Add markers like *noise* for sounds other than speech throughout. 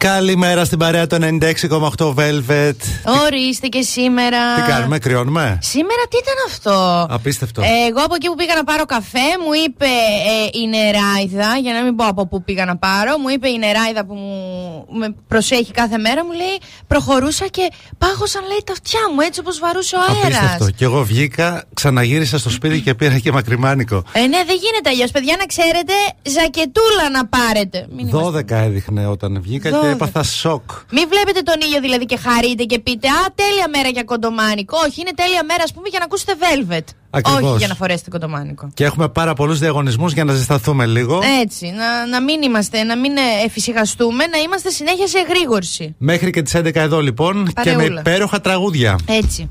Καλημέρα στην παρέα το 96,8 Velvet. Ορίστε και σήμερα. Τι κάνουμε, κρυώνουμε; Σήμερα τι ήταν αυτό; Απίστευτο. Ε, εγώ από εκεί που πήγα να πάρω καφέ, μου είπε ε, η νεράιδα, για να μην πω από πού πήγα να πάρω, μου είπε η νεράιδα που μου με προσέχει κάθε μέρα, μου λέει προχωρούσα και πάγωσαν λέει τα αυτιά μου έτσι όπως βαρούσε ο αέρας. Απίστευτο. Και εγώ βγήκα, ξαναγύρισα στο σπίτι και πήρα και μακριμάνικο. Ε, ναι, δεν γίνεται αλλιώς. Παιδιά, να ξέρετε, ζακετούλα να πάρετε. Μην 12 έδειχνε όταν βγήκα και έπαθα σοκ. Μην βλέπετε τον ήλιο δηλαδή και χαρείτε και πείτε Α, τέλεια μέρα για κοντομάνικο. Όχι, είναι τέλεια μέρα, ας πούμε, για να ακούσετε Velvet. Ακριβώς. Όχι για να φορέσετε κοντομάνικο. Και έχουμε πάρα πολλούς διαγωνισμούς για να ζεσταθούμε λίγο. Έτσι, να, να μην είμαστε, να μην ε, εφησυχαστούμε, να είμαστε συνέχεια σε εγρήγορση. Μέχρι και τις 11 εδώ λοιπόν και με Παρεούλα. υπέροχα τραγούδια. Έτσι.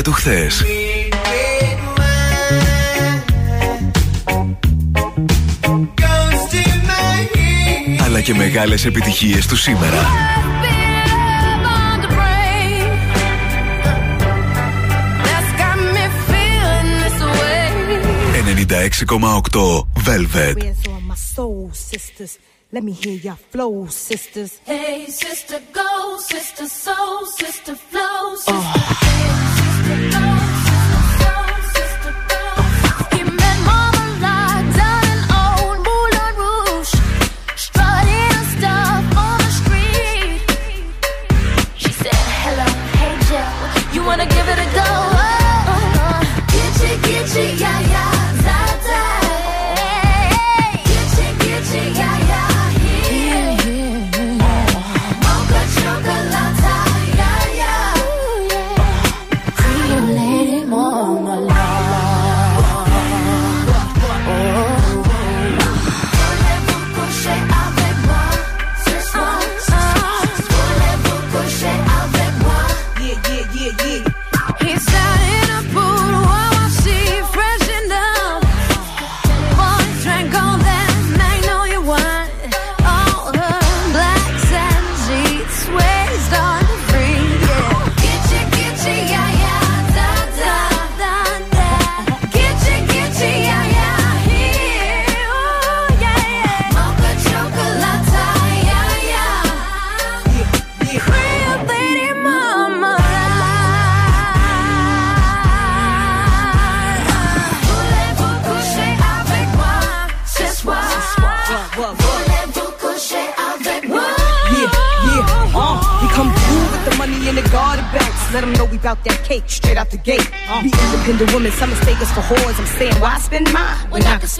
Αγαπημένα τραγούδια του χθες. Αλλά και μεγάλες επιτυχίες του σήμερα. 96,8 Velvet. Where's all my soul sisters? Let me hear your flow, sisters. Hey, sister, go, sister,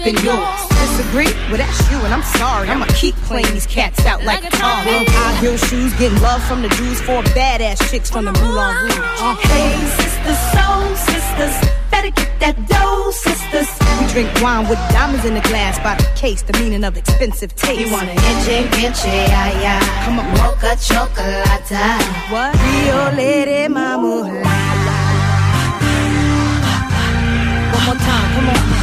I yours? Disagree? Well, that's you, and I'm sorry. I'ma keep playing these cats out like, Like a Tom. High heel shoes, getting love from the Jews, four badass chicks from the Moulin Rouge. Uh, Hey, sisters, soul sisters, better get that dough, sisters. we drink wine with diamonds in the glass by the case, the meaning of expensive taste. You wanna itchy, itchy, yeah, yeah. Come on. Mocha chocolate. What? Rio Lady Mama. One more time, come on.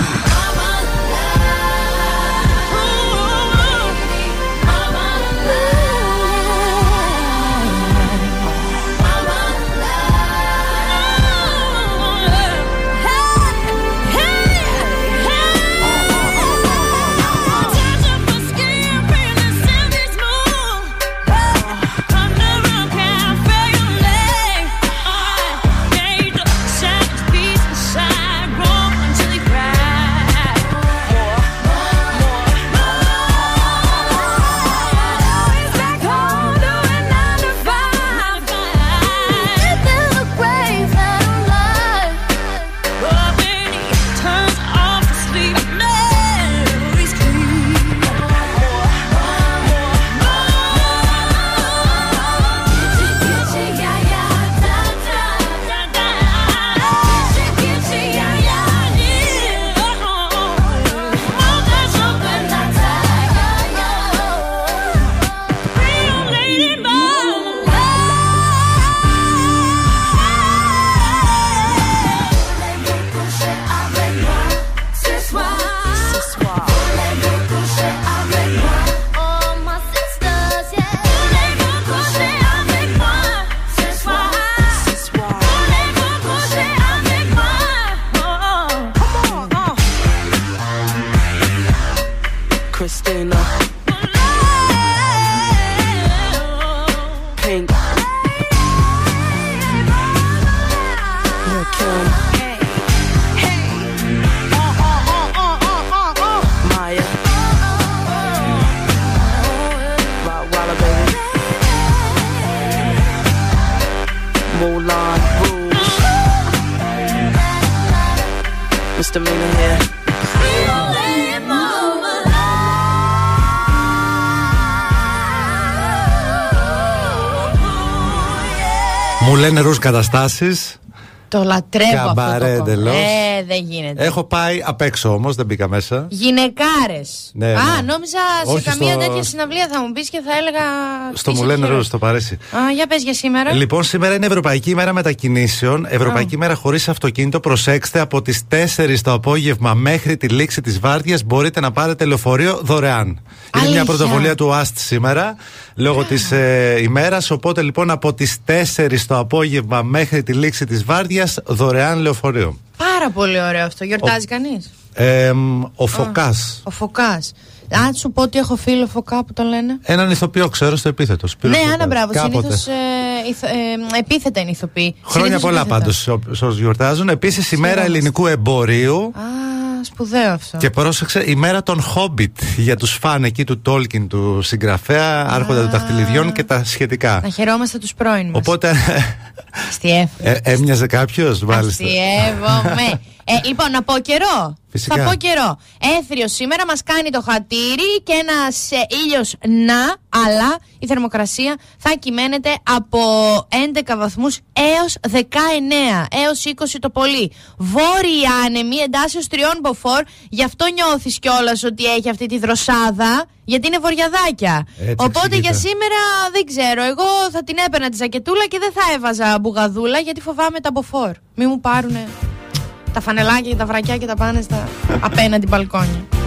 Καταστάσεις Το λατρεύω Καμπαρέ αυτό. Το εντελώς. κόμμα. ε, δεν γίνεται. Έχω πάει απ' έξω όμως, δεν μπήκα μέσα. Γυναικάρες. Ναι, Α, ναι. νόμιζα Όχι σε καμία στο- τέτοια συναυλία θα μου πεις και θα έλεγα. Στο είσαι Μουλέν χειρός. Ρούζ, στο Παρίσι. Α, για πες για σήμερα. Λοιπόν, σήμερα είναι Ευρωπαϊκή ημέρα μετακινήσεων. Ευρωπαϊκή ημέρα χωρίς αυτοκίνητο. Προσέξτε, από τις 4 το απόγευμα μέχρι τη λήξη της βάρδιας μπορείτε να πάρετε λεωφορείο δωρεάν. Είναι Αλήθεια. μια πρωτοβουλία του ΑΣΤ σήμερα, λόγω της ε, ημέρας. Οπότε λοιπόν από τις 4 το απόγευμα μέχρι τη λήξη της βάρδιας δωρεάν λεωφορείο. Πάρα πολύ ωραίο αυτό. Γιορτάζει κανείς; Ε, ο Φωκάς. Ο Φωκάς. Αν σου πω ότι έχω φίλο Φωκά που τον λένε; Έναν ηθοποιό ξέρω στο επίθετος. Σπύρο ναι, Φωκάς. Άννα, μπράβο. Κάποτε. Συνήθως ε, ηθο- ε, επίθετα είναι ηθοποιοί. Χρόνια Συνήθως πολλά επίθετα. πάντως σε όσους γιορτάζουν. Επίσης, ημέρα Χαιρόμαστε. ελληνικού εμπορίου. Α, σπουδαίο αυτό. Και πρόσεξε, η μέρα των Hobbit για τους φαν εκεί του Τόλκιν, του συγγραφέα, άρχοντα των δαχτυλιδιών και τα σχετικά. Να χαιρόμαστε τους πρώην μας. Οπότε Αστιεύομαι. ε, έμοιαζε κάποιος, μάλιστα. Αστιεύομαι. Ε, λοιπόν, να πω καιρό. Φυσικά. Θα πω καιρό. Έθριο σήμερα μας κάνει το χατήρι και ένας ε, ήλιος να, αλλά η θερμοκρασία θα κυμαίνεται από 11 βαθμούς έως 19, έως 20 το πολύ. Βόρεια άνεμη, εντάσσεως τριών μποφόρ, γι' αυτό νιώθεις κιόλας ότι έχει αυτή τη δροσάδα, γιατί είναι βορειαδάκια. Έτσι Οπότε εξηγείται. για σήμερα δεν ξέρω. Εγώ θα την έπαιρνα τη ζακετούλα και δεν θα έβαζα μπουγαδούλα γιατί φοβάμαι τα μποφόρ. Μη μου πάρουνε τα φανελάκια και τα βρακιά και τα πάνε στα απέναντι μπαλκόνια.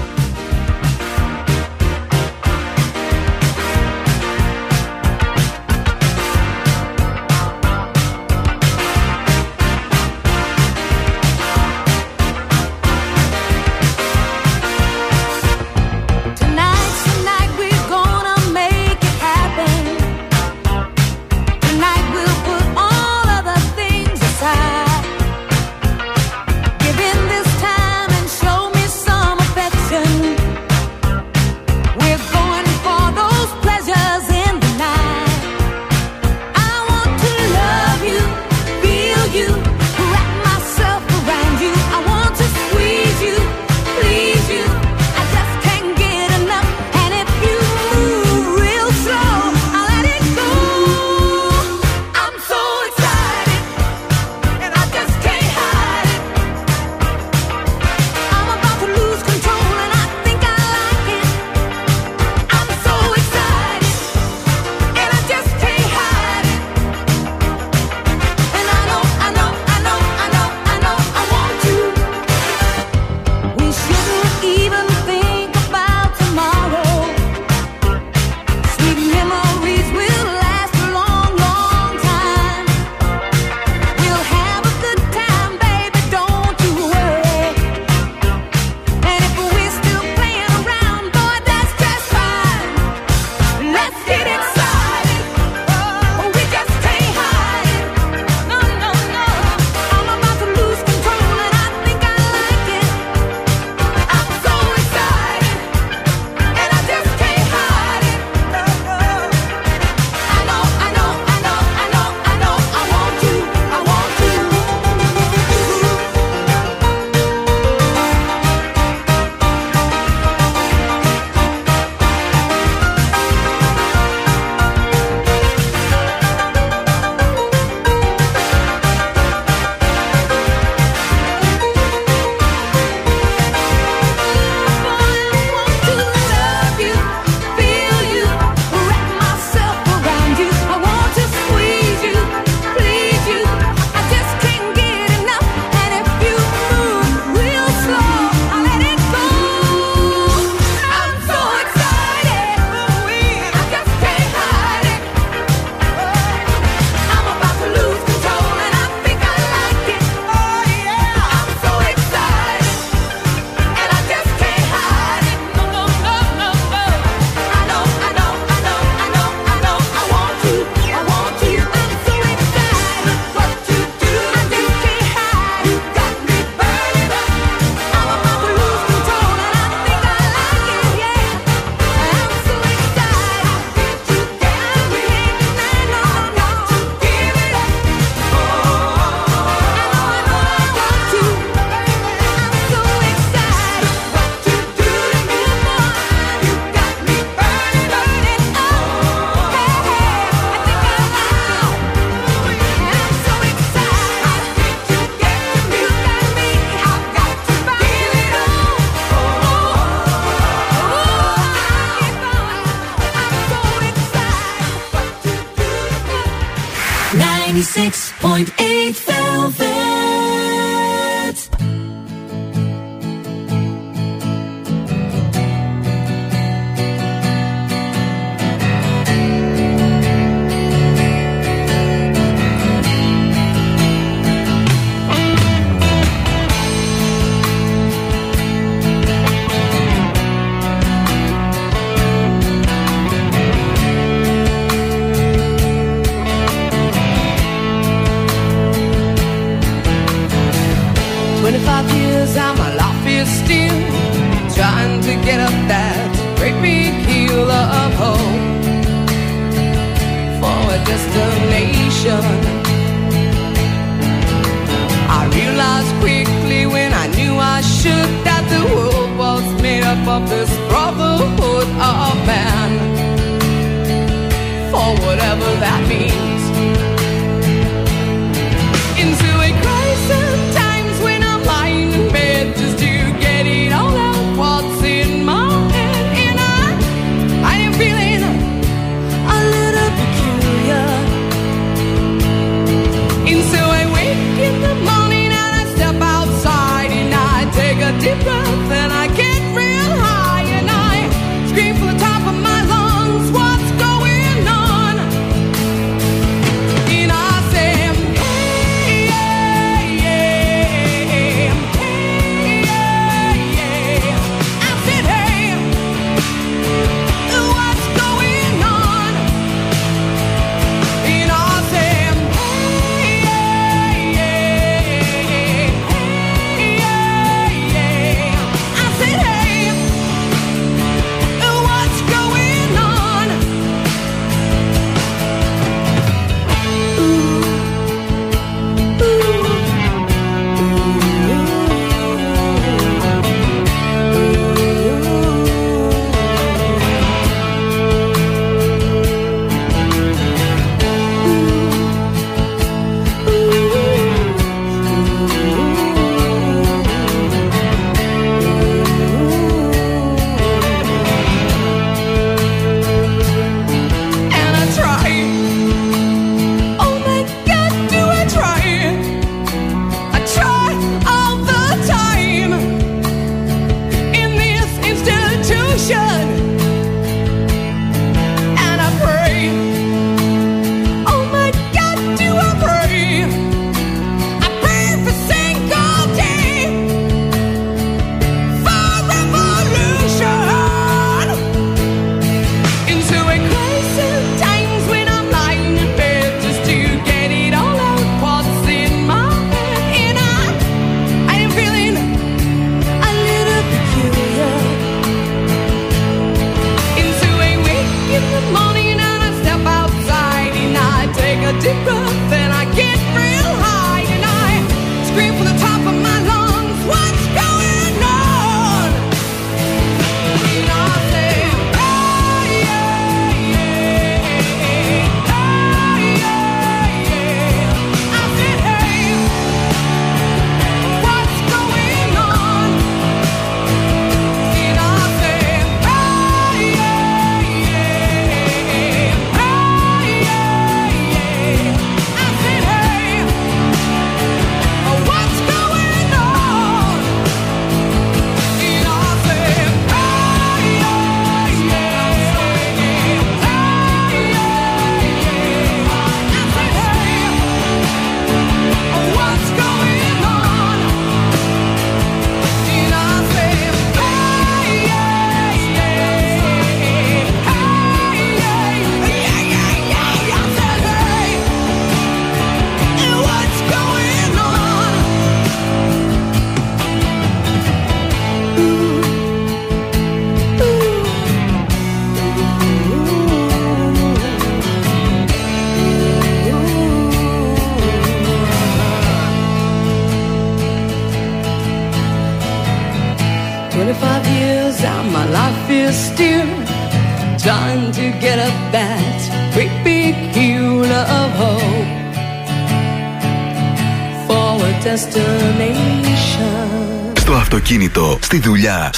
This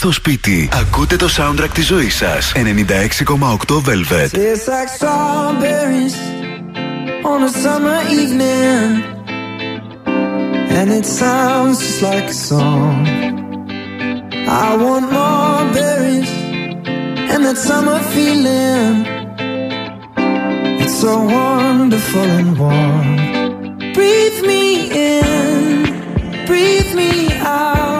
στο σπίτι. Ακούτε το soundtrack της ζωής σας. 96,8 Velvet. Tastes like strawberries on a summer evening, and it sounds just like a song. I want more berries and that summer feeling. It's so wonderful and warm. Breathe me in, breathe me out.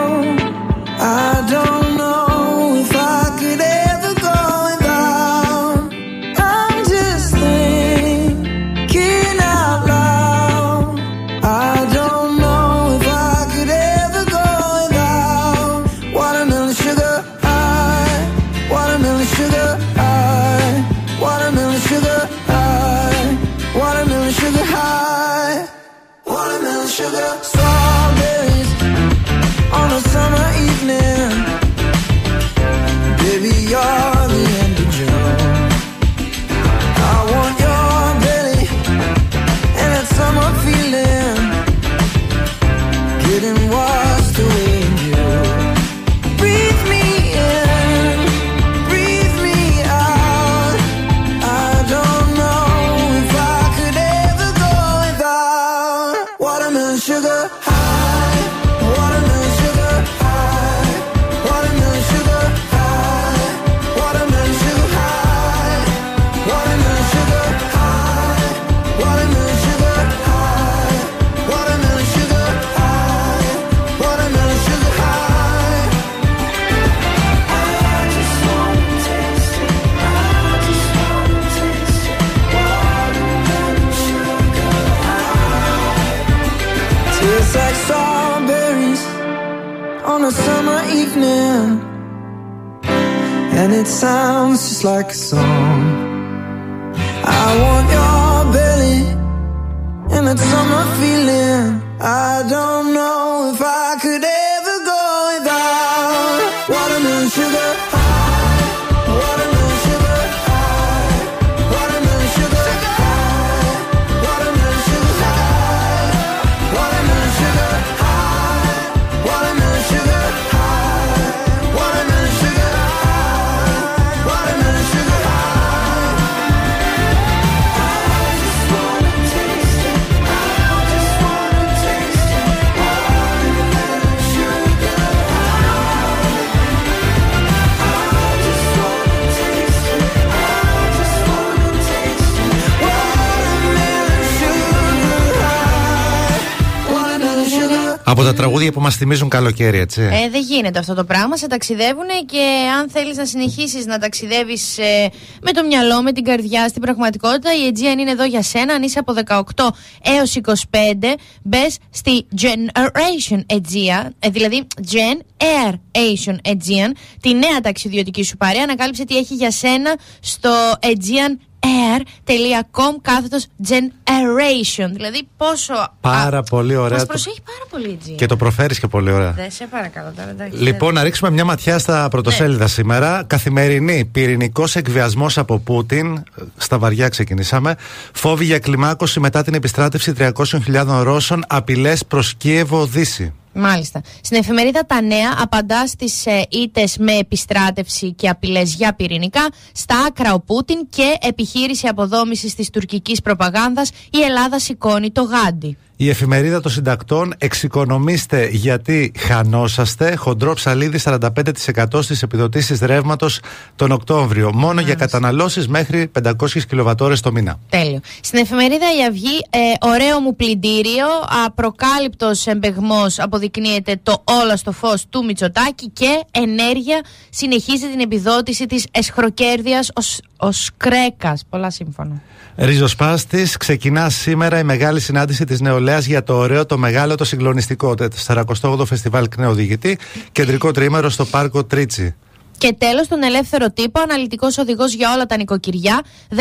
Μας θυμίζουν καλοκαίρι, έτσι. Ε, δεν γίνεται αυτό το πράγμα. Σε ταξιδεύουν και αν θέλεις να συνεχίσεις να ταξιδεύεις ε, με το μυαλό, με την καρδιά, στην πραγματικότητα, η Aegean είναι εδώ για σένα. Αν είσαι από 18 έως 25, μπες στη Generation Aegean, ε, δηλαδή Gen Air Asian Aegean, τη νέα ταξιδιωτική σου παρέα. Ανακάλυψε τι έχει για σένα στο Aegean air.com κάθετος generation. Δηλαδή πόσο. Πάρα πολύ ωραία. Μας Το- προσέχει πάρα πολύ η Aegean. Και το προφέρεις και πολύ ωραία. Δεν σε παρακαλώ τώρα. εντάξει, Λοιπόν, να ρίξουμε μια ματιά στα πρωτοσέλιδα σήμερα. Καθημερινή πυρηνικός εκβιασμός από Πούτιν. Στα βαριά ξεκινήσαμε. Φόβοι για κλιμάκωση μετά την επιστράτευση 300.000 Ρώσων. Απειλές προς Κίεβο Δύση. Μάλιστα. Στην εφημερίδα Τα Νέα απαντά στις ε, ήττες με επιστράτευση και απειλές για πυρηνικά. Στα άκρα ο Πούτιν και επιχείρηση αποδόμησης της τουρκικής προπαγάνδας. Η Ελλάδα σηκώνει το γάντι. Η εφημερίδα των συντακτών εξοικονομήστε γιατί χανόσαστε. Χοντρό ψαλίδι 45% στις επιδοτήσεις ρεύματος τον Οκτώβριο. Μόνο για καταναλώσεις μέχρι 500 κιλοβατόρες το μήνα. Τέλειο. Στην εφημερίδα Η Αυγή, ε, ωραίο μου πλυντήριο, απροκάλυπτος εμπεγμός αποδεικνύεται το όλα στο φως του Μητσοτάκη και ενέργεια συνεχίζει την επιδότηση της εσχροκέρδειας ως κρέκας. Πολλά σύμφωνα. Ριζοσπάστη, ξεκινά σήμερα η μεγάλη συνάντηση της νεολαίας για το ωραίο, το μεγάλο, το συγκλονιστικό. Το 48ο Φεστιβάλ Κνέο Οδηγητή, κεντρικό τρίμερο στο Πάρκο Τρίτσι. Και τέλος, τον ελεύθερο τύπο, αναλυτικός οδηγός για όλα τα νοικοκυριά. 14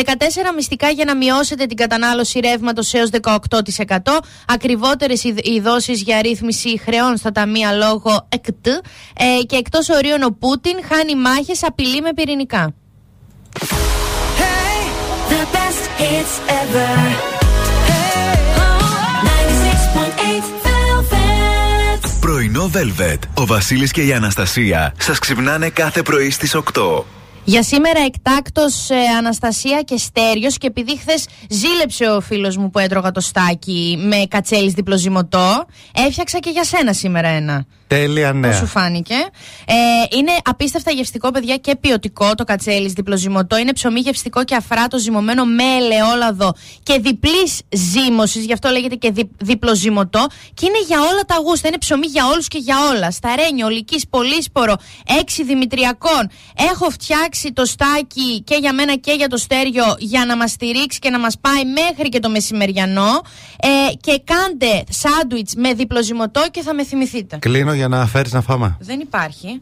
μυστικά για να μειώσετε την κατανάλωση ρεύματος έως 18%. Ακριβότερες οι δόσει για ρύθμιση χρεών στα ταμεία λόγω ΕΚΤ. Ε, και εκτός ορίων ο Πούτιν χάνει μάχες, απειλεί με πυρηνικά. The best hits ever. Πρωινό Velvet. Ο Βασίλης και η Αναστασία σας ξυπνάνε κάθε πρωί στις 8. Για σήμερα εκτάκτος Αναστασία και Στέριος και επειδή χθες ζήλεψε ο φίλος μου που έτρωγα το στάκι με κατσέλι διπλοζυμωτό, έφτιαξα και για σένα σήμερα ένα. Τέλεια, Πώς ναι. σου φάνηκε. Ε, είναι απίστευτα γευστικό, παιδιά, και ποιοτικό το κατσέλι διπλοζυμωτό. Είναι ψωμί γευστικό και αφράτο ζυμωμένο με ελαιόλαδο και διπλής ζύμωσης, γι' αυτό λέγεται και δι, διπλοζυμωτό. Και είναι για όλα τα γούστα. Είναι ψωμί για όλους και για όλα. Σταρένιο, ολικής, πολύσπορο, έξι δημητριακών. Έχω φτιάξει το στάκι και για μένα και για το στέριο για να μας στηρίξει και να μας πάει μέχρι και το μεσημεριανό. Ε, και κάντε σάντουιτς με διπλοζυμωτό και θα με θυμηθείτε. Κλείνω για να φέρεις να φάμε. Δεν υπάρχει.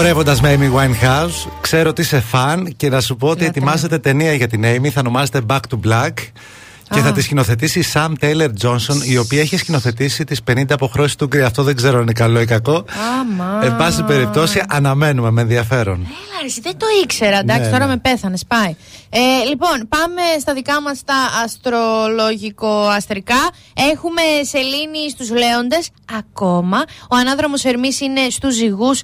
Χορεύοντα με Amy Winehouse, ξέρω ότι είσαι φαν και να σου πω ότι ετοιμάζεται ταινία για την Amy, θα ονομάζεται Back to Black. Και Α. θα τη σκηνοθετήσει η Sam Taylor Johnson, η οποία έχει σκηνοθετήσει τις 50 αποχρώσεις του Γκρι. Αυτό δεν ξέρω αν είναι καλό ή κακό. Άμα. Εν πάση περιπτώσει, αναμένουμε με ενδιαφέρον. Έλα, ρε, εσύ, δεν το ήξερα. Εντάξει, Ναι, τώρα ναι. με πέθανες. Πάει. Ε, λοιπόν, πάμε στα δικά μας τα αστρολογικο-αστρικά. Έχουμε σελήνη στους Λέοντες ακόμα. Ο ανάδρομος Ερμής είναι στους Ζυγούς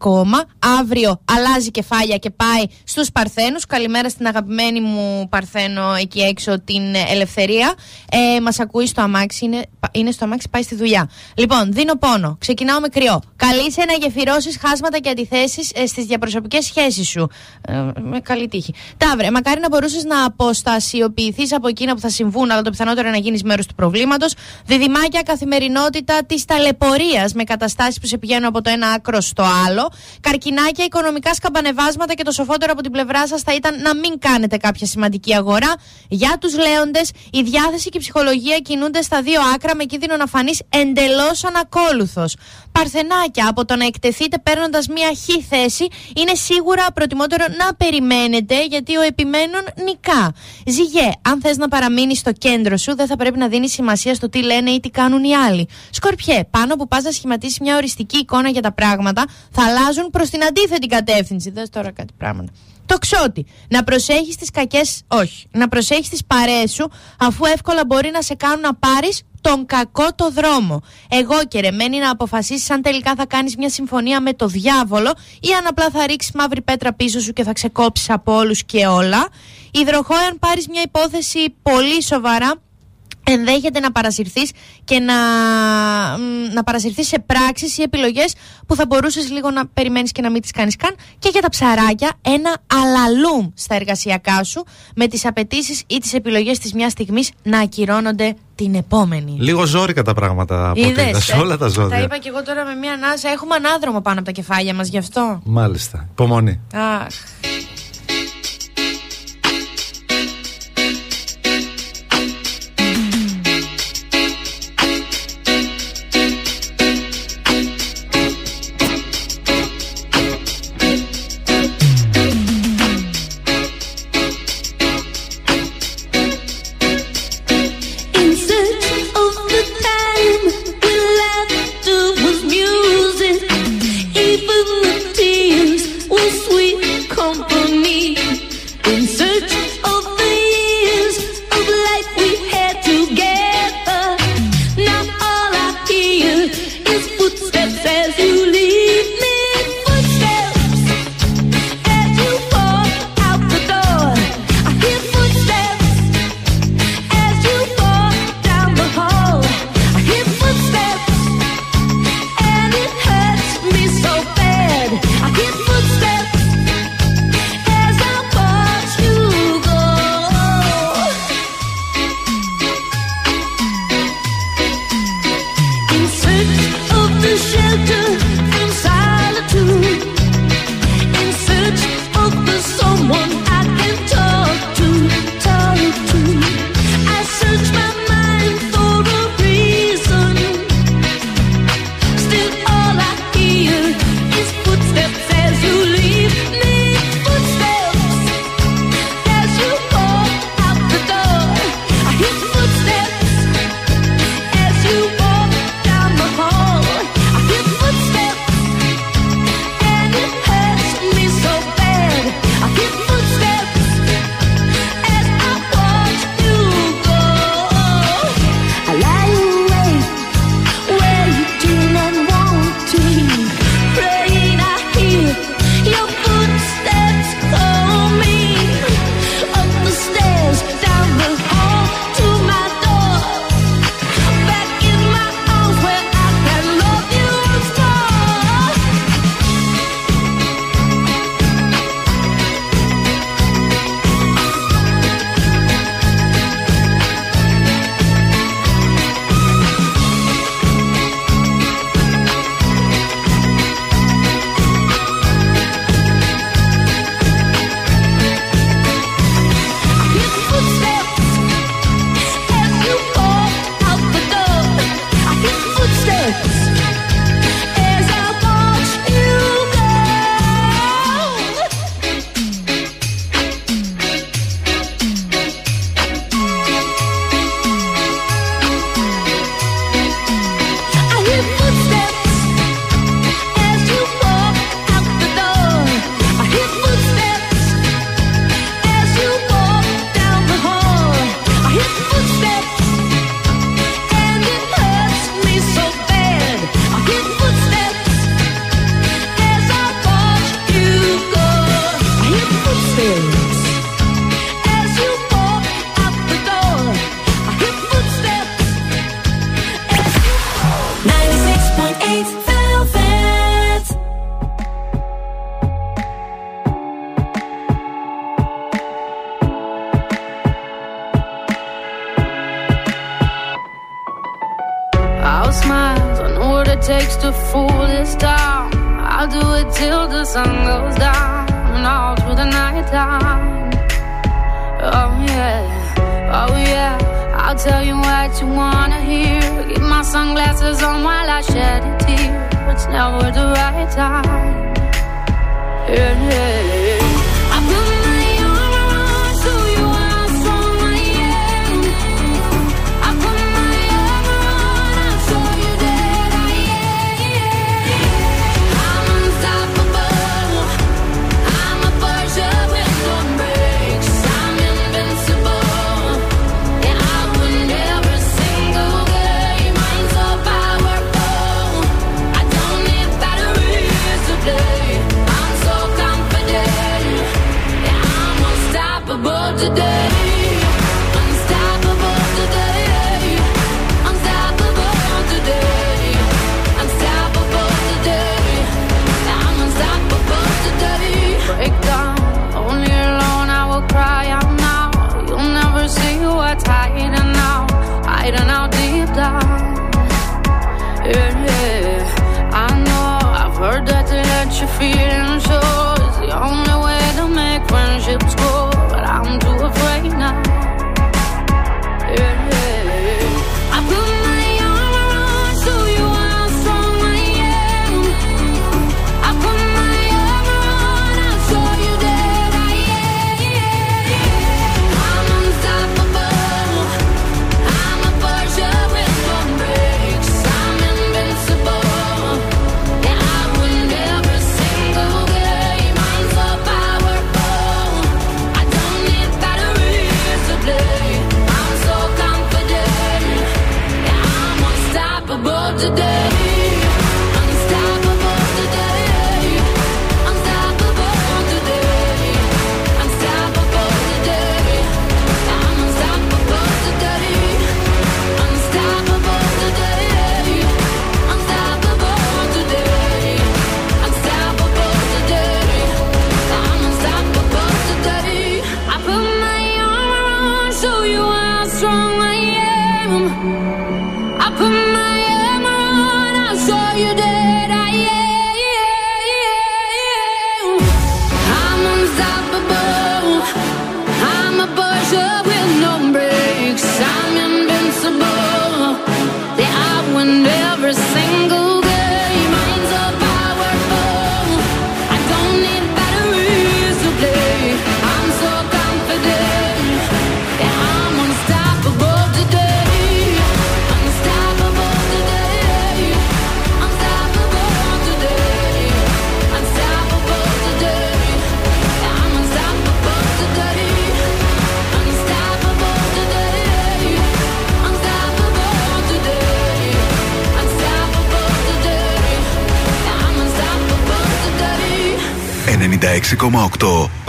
ακόμα. Αύριο αλλάζει κεφάλια και πάει στους Παρθένους. Καλημέρα στην αγαπημένη μου Παρθένο εκεί έξω, την Ελευθερία. Ε, Μας ακούει στο αμάξι, είναι, είναι στο αμάξι, πάει στη δουλειά. Λοιπόν, δίνω πόνο. Ξεκινάω με κρυό. Καλείσαι να γεφυρώσεις χάσματα και αντιθέσεις ε, στις διαπροσωπικές σχέσεις σου. Ε, με καλή τύχη. Ταύρε, μακάρι να μπορούσες να αποστασιοποιηθείς από εκείνα που θα συμβούν, αλλά το πιθανότερο είναι να γίνεις μέρος του προβλήματος. Διδυμάκια, καθημερινότητα της ταλαιπωρίας με καταστάσεις που σε πηγαίνουν από το ένα άκρο στο άλλο. Καρκινάκια, οικονομικά σκαμπανεβάσματα και το σοφότερο από την πλευρά σας θα ήταν να μην κάνετε κάποια σημαντική αγορά. Για τους λέοντες, η διάθεση και η ψυχολογία κινούνται στα δύο άκρα με κίνδυνο να φανείς εντελώς ανακόλουθος. Παρθενάκια, από το να εκτεθείτε παίρνοντας μία χ θέση, είναι σίγουρα προτιμότερο να περιμένετε γιατί ο επιμένων νικά. Ζυγέ, αν θες να παραμείνεις στο κέντρο σου, δεν θα πρέπει να δίνεις σημασία στο τι λένε ή τι κάνουν οι άλλοι. Σκορπιέ, πάνω που πας να σχηματίσεις μια οριστική εικόνα για τα πράγματα, θα αλλάζουν προς την αντίθετη κατεύθυνση. Δες τώρα κάτι πράγματα. Το ξότι. Να προσέχεις τις κακές. Όχι. Να προσέχεις τις παρέες σου, αφού εύκολα μπορεί να σε κάνουν να πάρεις τον κακό το δρόμο. Εγώ και ρε, μένει να αποφασίσεις αν τελικά θα κάνεις μια συμφωνία με το διάβολο ή αν απλά θα ρίξεις μαύρη πέτρα πίσω σου και θα ξεκόψεις από όλους και όλα. Υδροχό, αν πάρεις μια υπόθεση πολύ σοβαρά, ενδέχεται να παρασυρθείς και να, μ, να παρασυρθείς σε πράξεις ή επιλογές που θα μπορούσες λίγο να περιμένεις και να μην τις κάνεις καν και για τα ψαράκια ένα αλαλούμ στα εργασιακά σου με τις απαιτήσεις ή τις επιλογές της μιας στιγμής να ακυρώνονται την επόμενη. Λίγο ζόρικα τα πράγματα από Είδες, ό,τι σε ε; όλα τα Τα ζώδια. είπα και εγώ τώρα με μια ανάσα. Έχουμε ανάδρομο πάνω από τα κεφάλια μας γι' αυτό. Μάλιστα. Υπομονή. Αχ.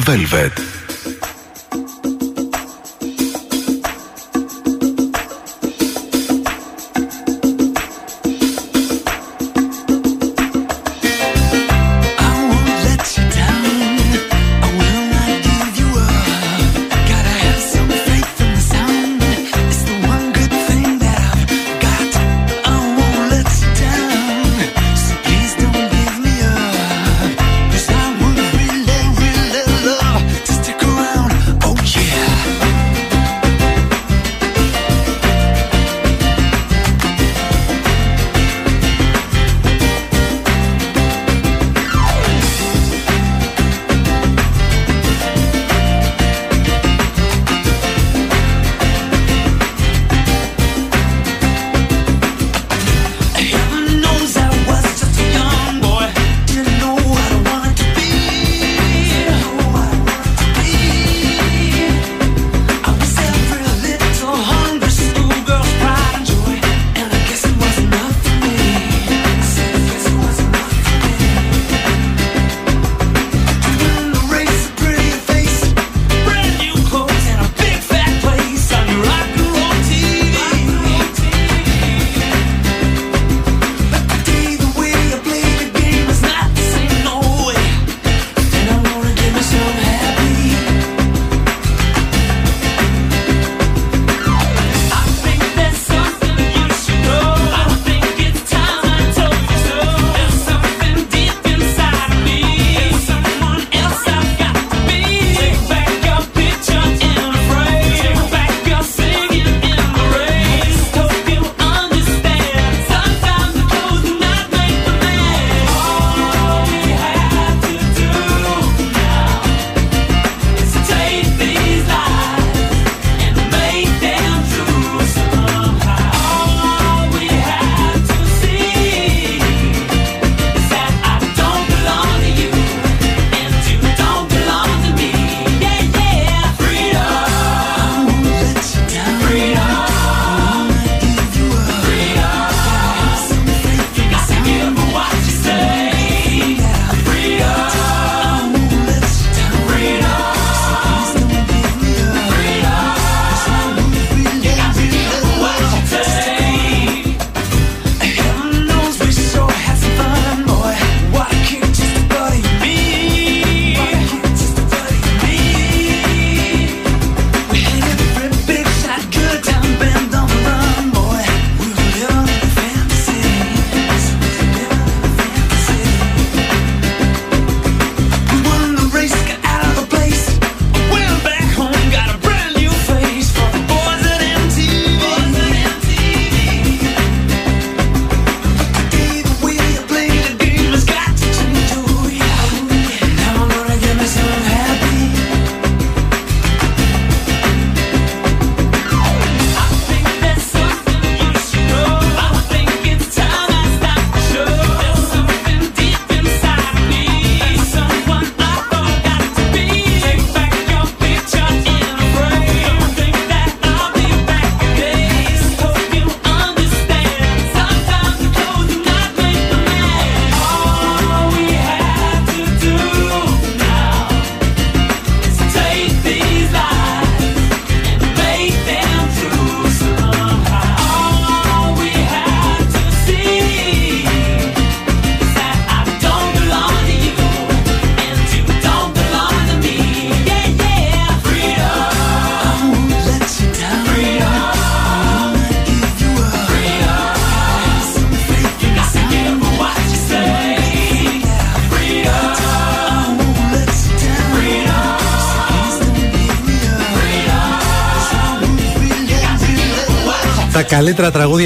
Velvet.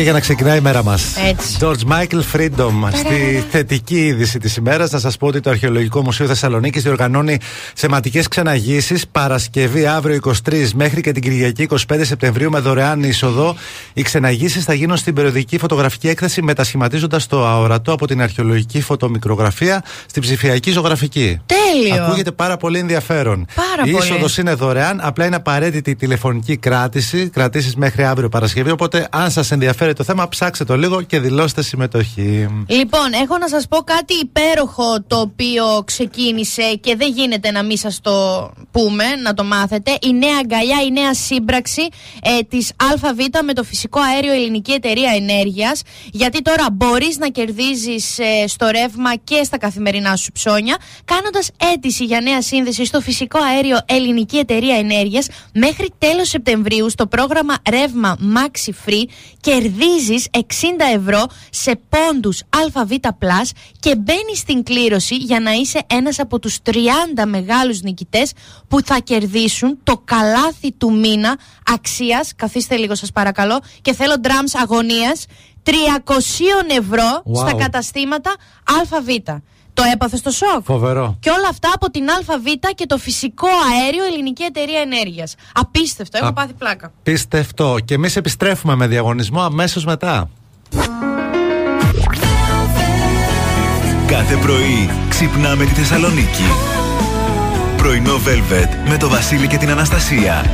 Για να ξεκινάει η μέρα μας. Έτσι. George Michael Freedom. Στη θετική είδηση της ημέρας, να σας πω ότι το Αρχαιολογικό Μουσείο Θεσσαλονίκης διοργανώνει θεματικές ξεναγήσει Παρασκευή αύριο 23 μέχρι και την Κυριακή 25 Σεπτεμβρίου με δωρεάν είσοδο. Οι ξεναγήσει θα γίνουν στην περιοδική φωτογραφική έκθεση μετασχηματίζοντας το αορατό από την αρχαιολογική φωτομικρογραφία στην ψηφιακή ζωγραφική. Τέλειο. Ακούγεται πάρα πολύ ενδιαφέρον. Πάρα η πολύ. είσοδος είναι δωρεάν, απλά είναι απαραίτητη η τηλεφωνική κράτηση. Κρατήσεις μέχρι αύριο Παρασκευή. Οπότε, αν σας ενδιαφέρει το θέμα, ψάξτε το λίγο και δηλώστε συμμετοχή. Λοιπόν, έχω να σας πω κάτι υπέροχο το οποίο ξεκίνησε και δεν γίνεται να μην σας το πούμε, να το μάθετε. Η νέα αγκαλιά, η νέα σύμπραξη ε, της ΑΒ με το φυσικό αέριο Ελληνική Εταιρεία Ενέργειας. Γιατί τώρα μπορείς να κερδίζεις ε, στο ρεύμα και στα καθημερινά σου ψώνια κάνοντας αίτηση για νέα σύνδεση στο φυσικό αέριο Ελληνική Εταιρεία Ενέργειας μέχρι τέλος Σεπτεμβρίου στο πρόγραμμα Ρεύμα Maxi Free κερδίζεις 60 ευρώ σε πόντους ΑΒ Plus και μπαίνεις στην κλήρωση για να είσαι ένας από τους 30 μεγάλους νικητές που θα κερδίσουν το καλάθι του μήνα αξίας, καθίστε λίγο σας παρακαλώ και θέλω drums αγωνίας 300 ευρώ Wow. στα καταστήματα ΑΒ. Το έπαθε στο σοκ. Φοβερό. Και όλα αυτά από την ΑΒ και το φυσικό αέριο Ελληνική Εταιρεία Ενέργειας. Απίστευτο, έχω Α- πάθει πλάκα. Πίστευτο. Και εμείς επιστρέφουμε με διαγωνισμό αμέσως μετά. Κάθε πρωί ξυπνάμε τη Θεσσαλονίκη. Πρωινό Velvet με το Βασίλη και την Αναστασία.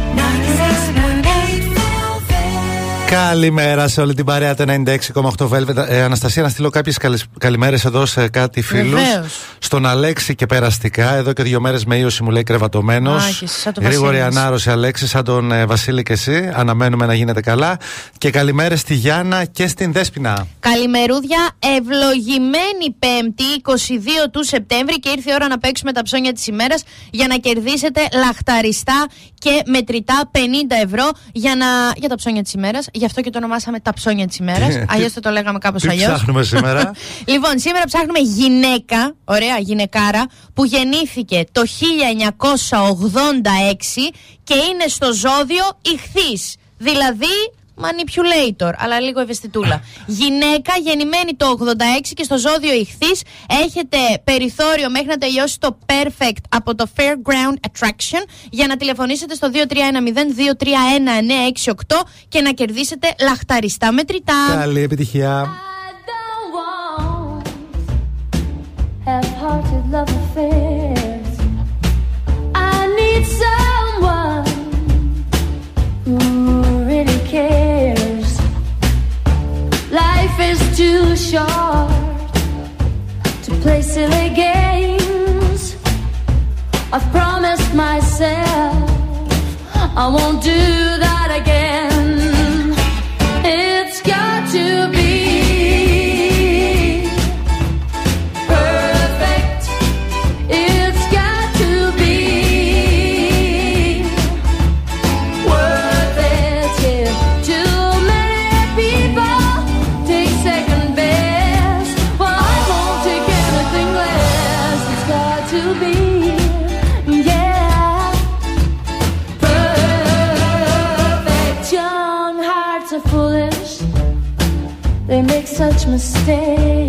Καλημέρα σε όλη την παρέα του 96,8 Velvet. Ε, Αναστασία, να στείλω κάποιες καλημέρες εδώ σε κάτι φίλους. Βεβαίως. Στον Αλέξη και περαστικά. Εδώ και δύο μέρες με ίωση μου λέει κρεβατωμένος. Α, και εσύ σαν τον Γρήγορη Βασίλης. ανάρρωση, Αλέξη, σαν τον ε, Βασίλη και εσύ. Αναμένουμε να γίνετε καλά. Και καλημέρες στη Γιάννα και στην Δέσπινα. Καλημερούδια, ευλογημένη Πέμπτη, 22 του Σεπτέμβρη και ήρθε η ώρα να παίξουμε τα ψώνια της ημέρας για να κερδίσετε λαχταριστά και μετρητά 50 ευρώ για, να... για τα ψώνια της ημέρας. Γι' αυτό και το ονομάσαμε τα ψώνια της ημέρας. *laughs* Τι- Αλλιώς θα το λέγαμε κάπως Τι αλλιώς. ψάχνουμε σήμερα; *laughs* Λοιπόν, σήμερα ψάχνουμε γυναίκα, ωραία γυναικάρα, που γεννήθηκε το 1986 και είναι στο ζώδιο ηχθής. Δηλαδή manipulator, αλλά λίγο ευαισθητούλα. Γυναίκα γεννημένη το 86 και στο ζώδιο ηχθής έχετε περιθώριο μέχρι να τελειώσει το perfect από το Fairground Attraction για να τηλεφωνήσετε στο 2310-231-968 και να κερδίσετε λαχταριστά μετρητά. Καλή επιτυχία. half-hearted love affairs. Short to play silly games. I've promised myself I won't do that again. such mistake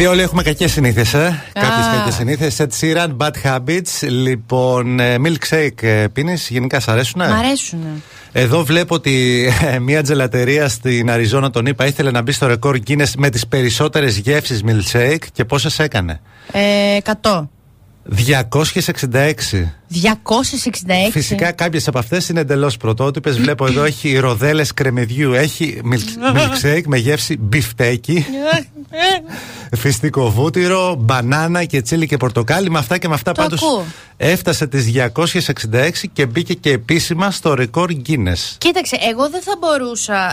Επειδή όλοι έχουμε κακές συνήθειες, ε. Κάποιες Α. κακές συνήθειες. Ed Sheeran, Bad Habits. Λοιπόν, ε, milkshake ε, πίνεις, γενικά σ' αρέσουνε; Μ' αρέσουν. Εδώ βλέπω ότι ε, μια τζελατερία στην Αριζόνα τον είπα ήθελε να μπει στο ρεκόρ Guinness με τις περισσότερες γεύσεις milkshake και πόσε έκανε; Ε, 100. 266. 266. Φυσικά κάποιες από αυτές είναι εντελώς πρωτότυπες. Βλέπω εδώ έχει ροδέλες κρεμμυδιού, έχει milk- *laughs* milkshake με γεύση μπιφτέκι, φυστικό βούτυρο, μπανάνα και τσίλι και πορτοκάλι. Με αυτά και με αυτά Το πάντως ακούω. έφτασε τις 266 και μπήκε και επίσημα στο ρεκόρ Guinness. Κοίταξε, εγώ δεν θα μπορούσα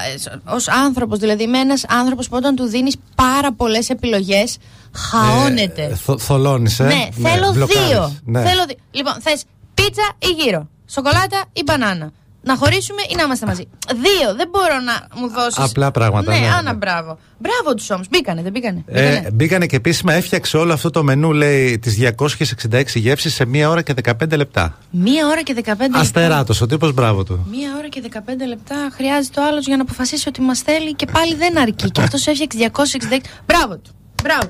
ως άνθρωπος, δηλαδή είμαι ένας άνθρωπος που όταν του δίνεις πάρα πολλές επιλογές, χαώνεται. Ε, θο- θολώνεις, ε; ναι, θέλω μπλοκάρεις. δύο. Ναι. Θέλω δύο. Λοιπόν, θες πίτσα ή γύρο, σοκολάτα ή μπανάνα; Να χωρίσουμε ή να είμαστε μαζί. Δύο. Δεν μπορώ να μου δώσει. Απλά πράγματα, Ναι, ναι, άνα ναι. μπράβο. Μπράβο τους όμως. Μπήκανε, δεν μπήκανε. Ε, Μπήκανε. μπήκανε και επίσημα έφτιαξε όλο αυτό το μενού, λέει, τις 266 γεύσεις σε μία ώρα και 15 λεπτά. Μία ώρα και 15 λεπτά. Αστεράτος, ο τύπος μπράβο του. Μία ώρα και 15 λεπτά χρειάζεται ο άλλος για να αποφασίσει ότι μας θέλει και πάλι δεν αρκεί. και αυτός έφτιαξε 266. Μπράβο του. Μπράβο.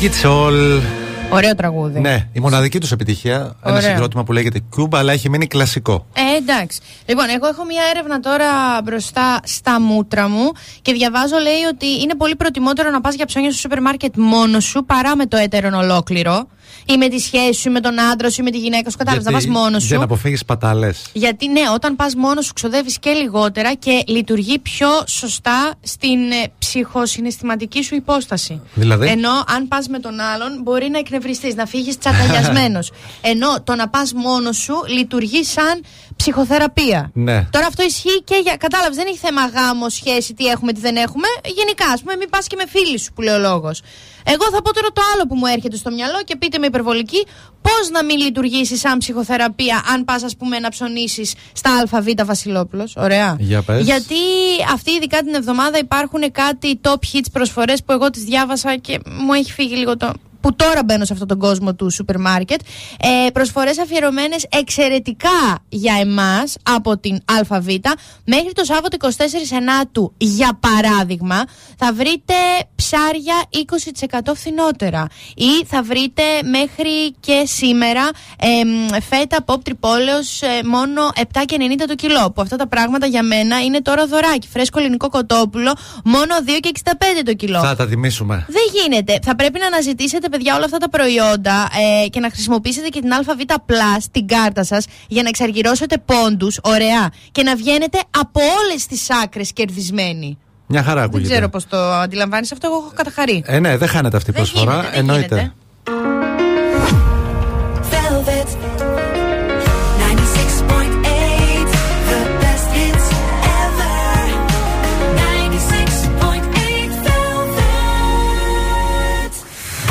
Wicked Soul. Ωραίο τραγούδι. Ναι, η μοναδική τους επιτυχία. Ένα Ωραίο. συγκρότημα που λέγεται Cube, αλλά έχει μείνει κλασικό. Ε, εντάξει. Λοιπόν, εγώ έχω μια έρευνα τώρα μπροστά στα μούτρα μου και διαβάζω, λέει ότι είναι πολύ προτιμότερο να πας για ψώνια στο σούπερ μάρκετ μόνος σου παρά με το έτερον ολόκληρο. Ή με τη σχέση σου, ή με τον άντρα σου, ή με τη γυναίκα σου. Κατάλαβες να πας μόνος σου. Για να αποφύγεις πατάλες. Γιατί ναι, όταν πας μόνος σου ξοδεύεις και λιγότερα και λειτουργεί πιο σωστά στην ε, ψυχοσυναισθηματική σου υπόσταση. Δηλαδή; Ενώ αν πας με τον άλλον, μπορεί να εκνευριστείς, να φύγεις τσαταλιασμένο. *laughs* Ενώ το να πας μόνος σου λειτουργεί σαν ψυχοθεραπεία. Ναι. Τώρα αυτό ισχύει και για. Κατάλαβες, δεν έχει θέμα γάμο, σχέση, τι έχουμε, τι δεν έχουμε. Γενικά, ας πούμε, μην πας και με φίλοι σου που λέει ο λόγος. Εγώ θα πω τώρα το άλλο που μου έρχεται στο μυαλό και πείτε με υπερβολική, πώς να μην λειτουργήσεις σαν ψυχοθεραπεία, αν πας, ας πούμε, να ψωνίσεις στα ΑΒ Βασιλόπουλος; Ωραία. Για πες. Γιατί αυτή ειδικά την εβδομάδα υπάρχουν κάτι top hits προσφορές που εγώ τις διάβασα και μου έχει φύγει λίγο το. Που τώρα μπαίνω σε αυτόν τον κόσμο του σούπερ μάρκετ. Ε, Προσφορές αφιερωμένες εξαιρετικά για εμάς από την ΑΒ. Μέχρι το Σάββατο 24 Ενάτου, για παράδειγμα, θα βρείτε ψάρια 20% φθηνότερα. Ή θα βρείτε μέχρι και σήμερα εμ, φέτα pop τρυπόλεως ε, μόνο 7,90 το κιλό. Που αυτά τα πράγματα για μένα είναι τώρα δωράκι. Φρέσκο ελληνικό κοτόπουλο μόνο 2,65 το κιλό. Θα τα τιμήσουμε. Δεν γίνεται. Θα πρέπει να αναζητήσετε, παιδιά, όλα αυτά τα προϊόντα ε, και να χρησιμοποιήσετε και την ΑΒ Plus, την κάρτα σας, για να εξαργυρώσετε πόντους, ωραία, και να βγαίνετε από όλες τις άκρες κερδισμένοι. Μια χαρά Δεν ακούγεται. ξέρω πώς το αντιλαμβάνεις αυτό, εγώ έχω καταχαρεί. Ε, ναι, δεν χάνεται αυτή η Δεν προσφορά. γίνεται, δεν Εννοείται.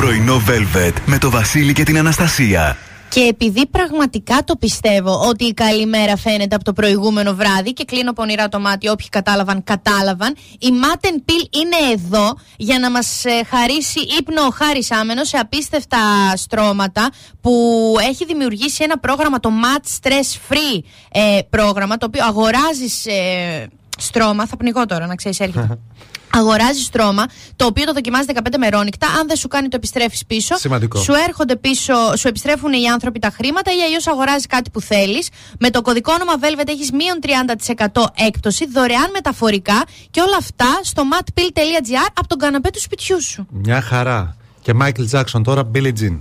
Πρωινό Velvet με το Βασίλη και την Αναστασία. Και επειδή πραγματικά το πιστεύω ότι η καλή μέρα φαίνεται από το προηγούμενο βράδυ και κλείνω πονηρά το μάτι, όποιοι κατάλαβαν, κατάλαβαν. Η Matten Pill είναι εδώ για να μας ε, χαρίσει ύπνο ο Χάρης Άμενος σε απίστευτα στρώματα που έχει δημιουργήσει ένα πρόγραμμα, το Mat Stress Free ε, πρόγραμμα, το οποίο αγοράζεις ε, στρώμα, θα πνιγώ τώρα να ξέρεις έρχεται. *laughs* Αγοράζει στρώμα, το οποίο το δοκιμάζει 15 μερόνικτα. Αν δεν σου κάνει, το επιστρέφεις πίσω. Σημαντικό. Σου έρχονται πίσω, σου επιστρέφουν οι άνθρωποι τα χρήματα ή αλλιώς αγοράζει κάτι που θέλεις. Με το κωδικό όνομα Velvet έχεις μείον 30% έκπτωση, δωρεάν μεταφορικά και όλα αυτά στο matpill.gr από τον καναπέ του σπιτιού σου. Μια χαρά. Και Michael Jackson τώρα, Billie Jean.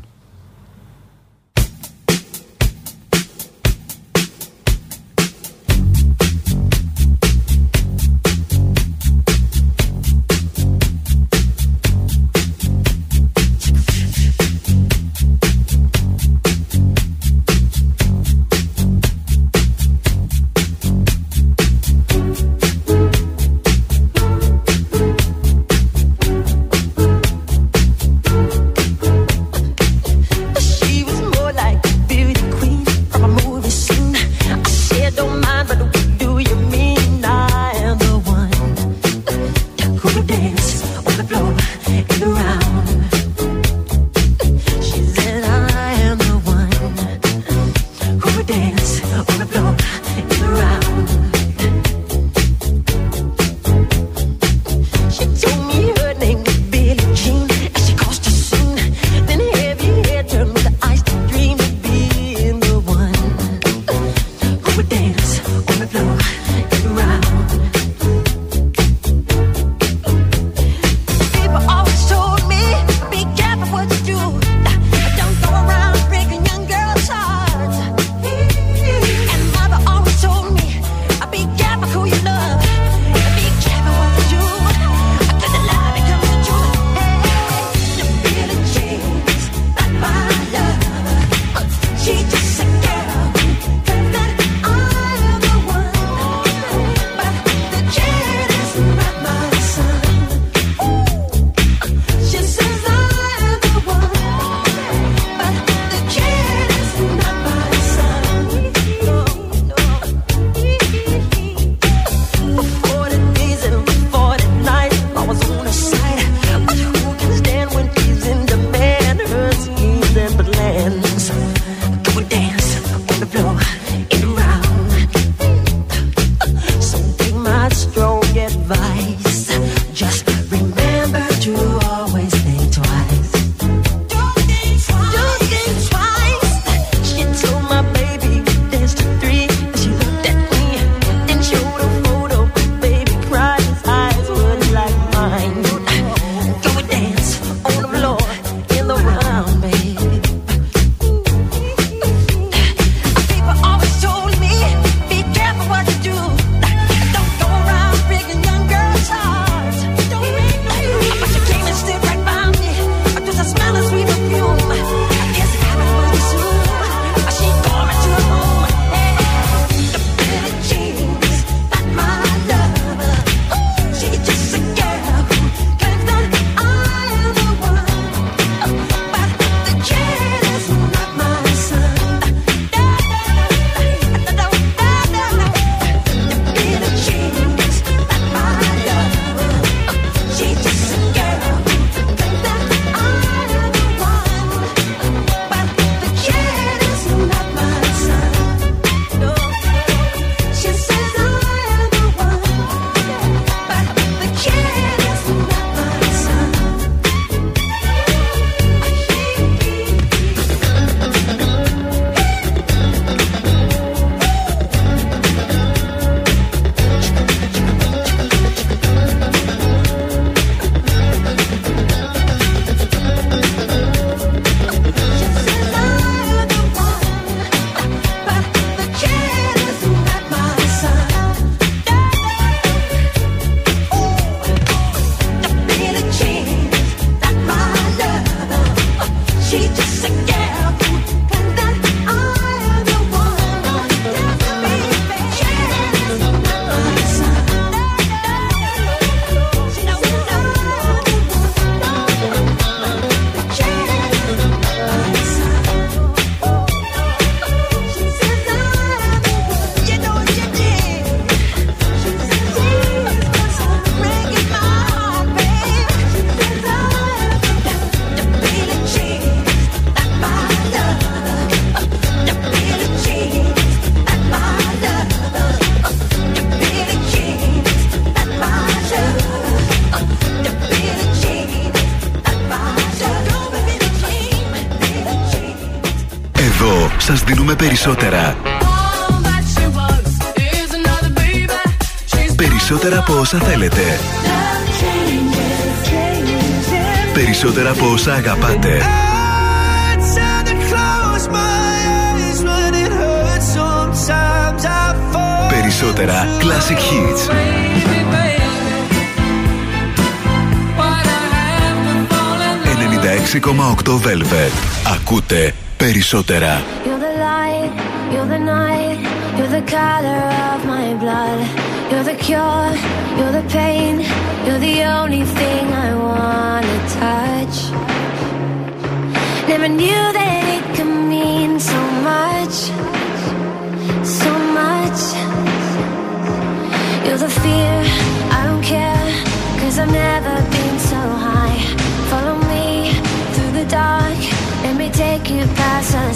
περισσότερα.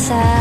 bisa.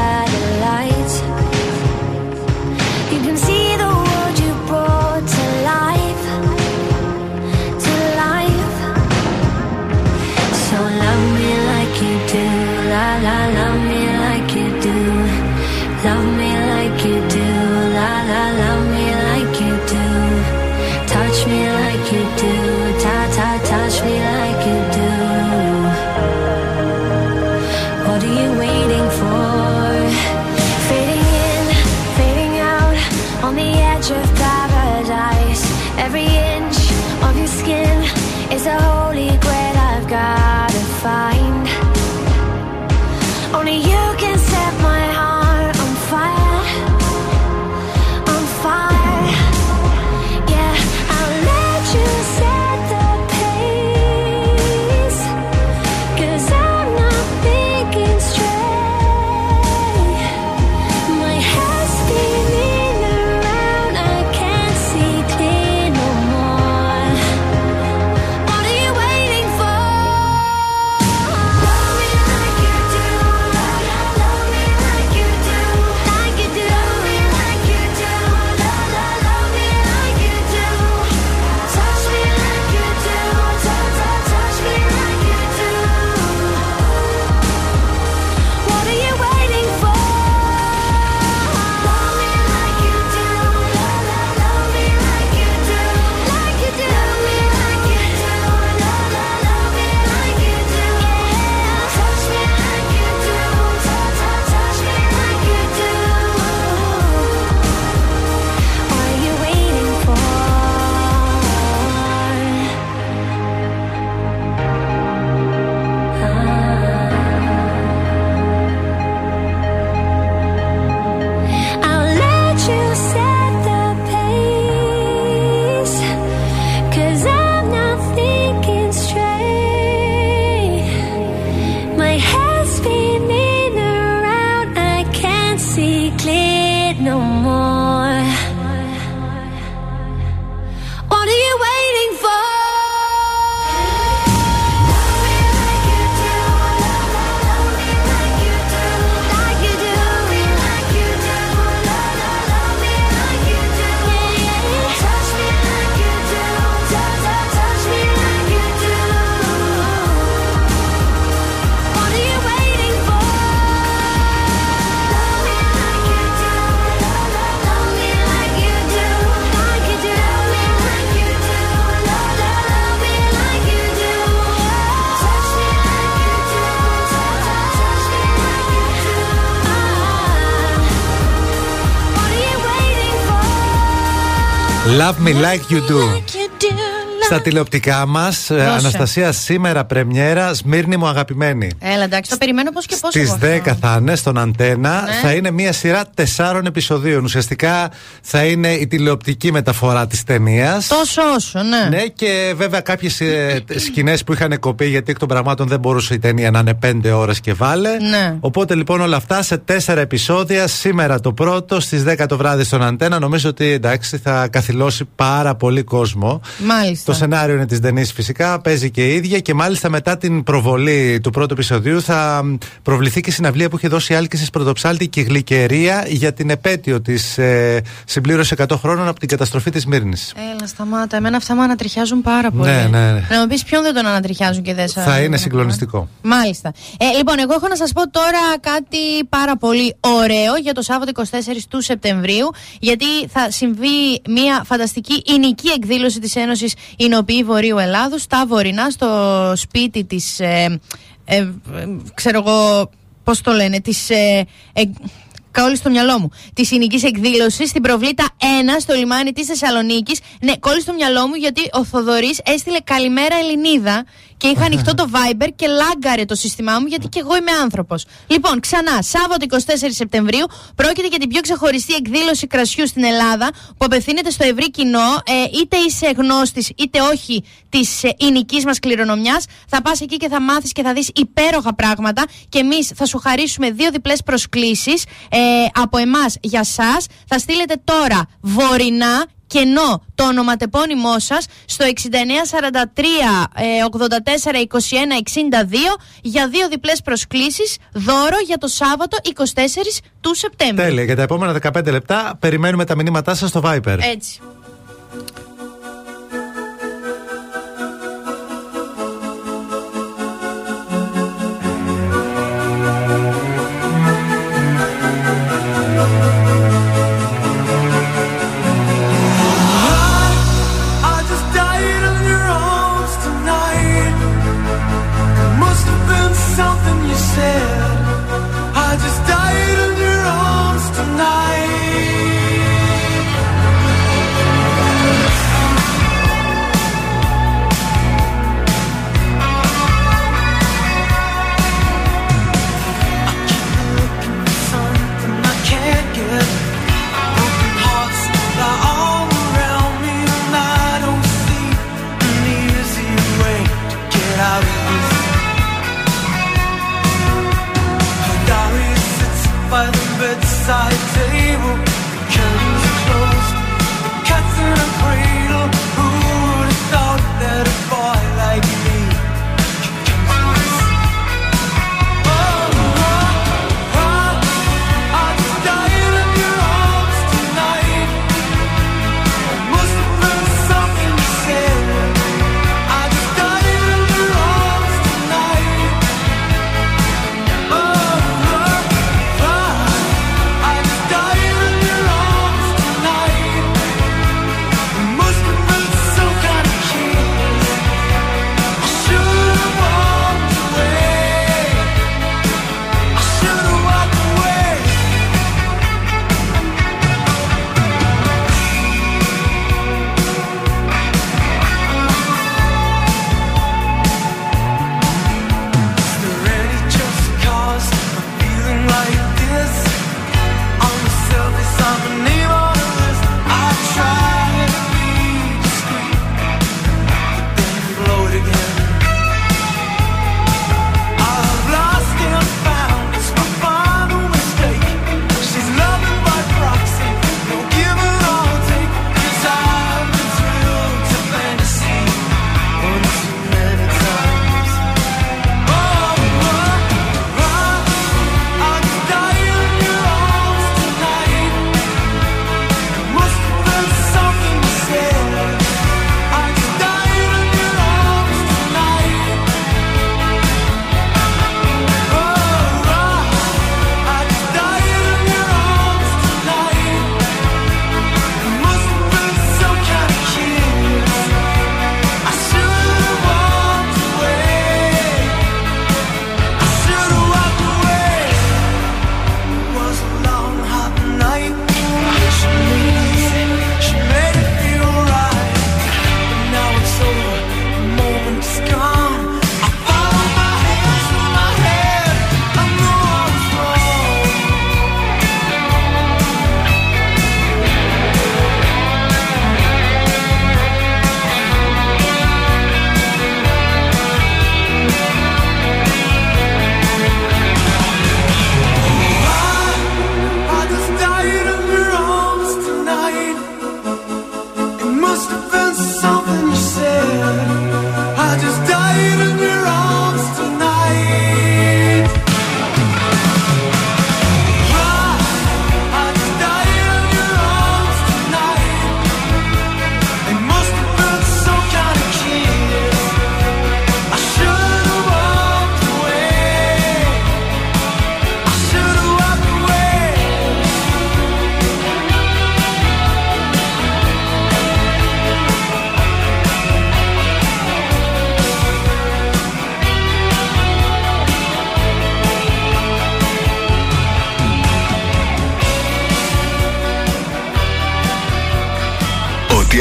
Love me like you do. Στα τηλεοπτικά μας, ε, Αναστασία, σήμερα πρεμιέρα, Σμύρνη μου αγαπημένη. Ε, εντάξει, το περιμένω πώς και πώς. Στις 10 θα είναι στον Αντένα. Ναι. Θα είναι μία σειρά τεσσάρων επεισοδίων. Ουσιαστικά θα είναι η τηλεοπτική μεταφορά της ταινίας. Τόσο όσο, ναι. Ναι, και βέβαια κάποιες ε, σκηνές που είχαν κοπεί γιατί εκ των πραγμάτων δεν μπορούσε η ταινία να είναι 5 ώρες και βάλε. Ναι. Οπότε λοιπόν όλα αυτά σε τέσσερα επεισόδια. Σήμερα το πρώτο, στις 10 το βράδυ στον Αντένα. Νομίζω ότι εντάξει θα καθυλώσει πάρα πολύ κόσμο. Μάλιστα. Το σενάριο είναι της Δενή φυσικά, παίζει και η ίδια και μάλιστα μετά την προβολή του πρώτου επεισοδίου θα προβληθεί και συναυλία που είχε δώσει η Άλκη Πρωτοψάλτη και η Γλυκερία για την επέτειο της ε, συμπλήρωση 100 χρόνων από την καταστροφή της Μύρνης. Έλα, σταμάτα. Εμένα αυτά με ανατριχιάζουν πάρα πολύ. Ναι, ναι, ναι. Να μου πεις ποιον δεν τον ανατριχιάζουν και δεν σα. Θα είναι συγκλονιστικό. Μάλιστα. Ε, λοιπόν, εγώ έχω να σας πω τώρα κάτι πάρα πολύ ωραίο για το Σάββατο 24 του Σεπτεμβρίου. Γιατί θα συμβεί μια φανταστική εινική εκδήλωση της Ένωσης Ινοποιή Βορείου Ελλάδου στα βορεινά, στο σπίτι της. Ε, ε, ε, ξέρω εγώ. Πώς το λένε, τη. Ε, ε, κόλλη στο μυαλό μου. Τη συνοική εκδήλωση στην προβλήτα 1 στο λιμάνι της Θεσσαλονίκης. Ναι, κόλλη στο μυαλό μου γιατί ο Θοδωρής έστειλε καλημέρα Ελληνίδα και είχα ανοιχτό το Viber και λάγκαρε το σύστημά μου γιατί και εγώ είμαι άνθρωπος. Λοιπόν, ξανά, Σάββατο 24 Σεπτεμβρίου πρόκειται για την πιο ξεχωριστή εκδήλωση κρασιού στην Ελλάδα που απευθύνεται στο ευρύ κοινό, ε, είτε είσαι γνώστης είτε όχι της ε, εινική μας κληρονομιάς. Θα πας εκεί και θα μάθεις και θα δεις υπέροχα πράγματα και εμείς θα σου χαρίσουμε δύο διπλές προσκλήσεις ε, από εμάς για εσά. Θα στείλετε τώρα βορεινά κενό το ονοματεπώνυμό σας στο 6943 ε, 84 21 62 για δύο διπλές προσκλήσεις δώρο για το Σάββατο 24 του Σεπτέμβρη. Τέλεια. Για τα επόμενα 15 λεπτά περιμένουμε τα μηνύματά σας στο Viper. Έτσι.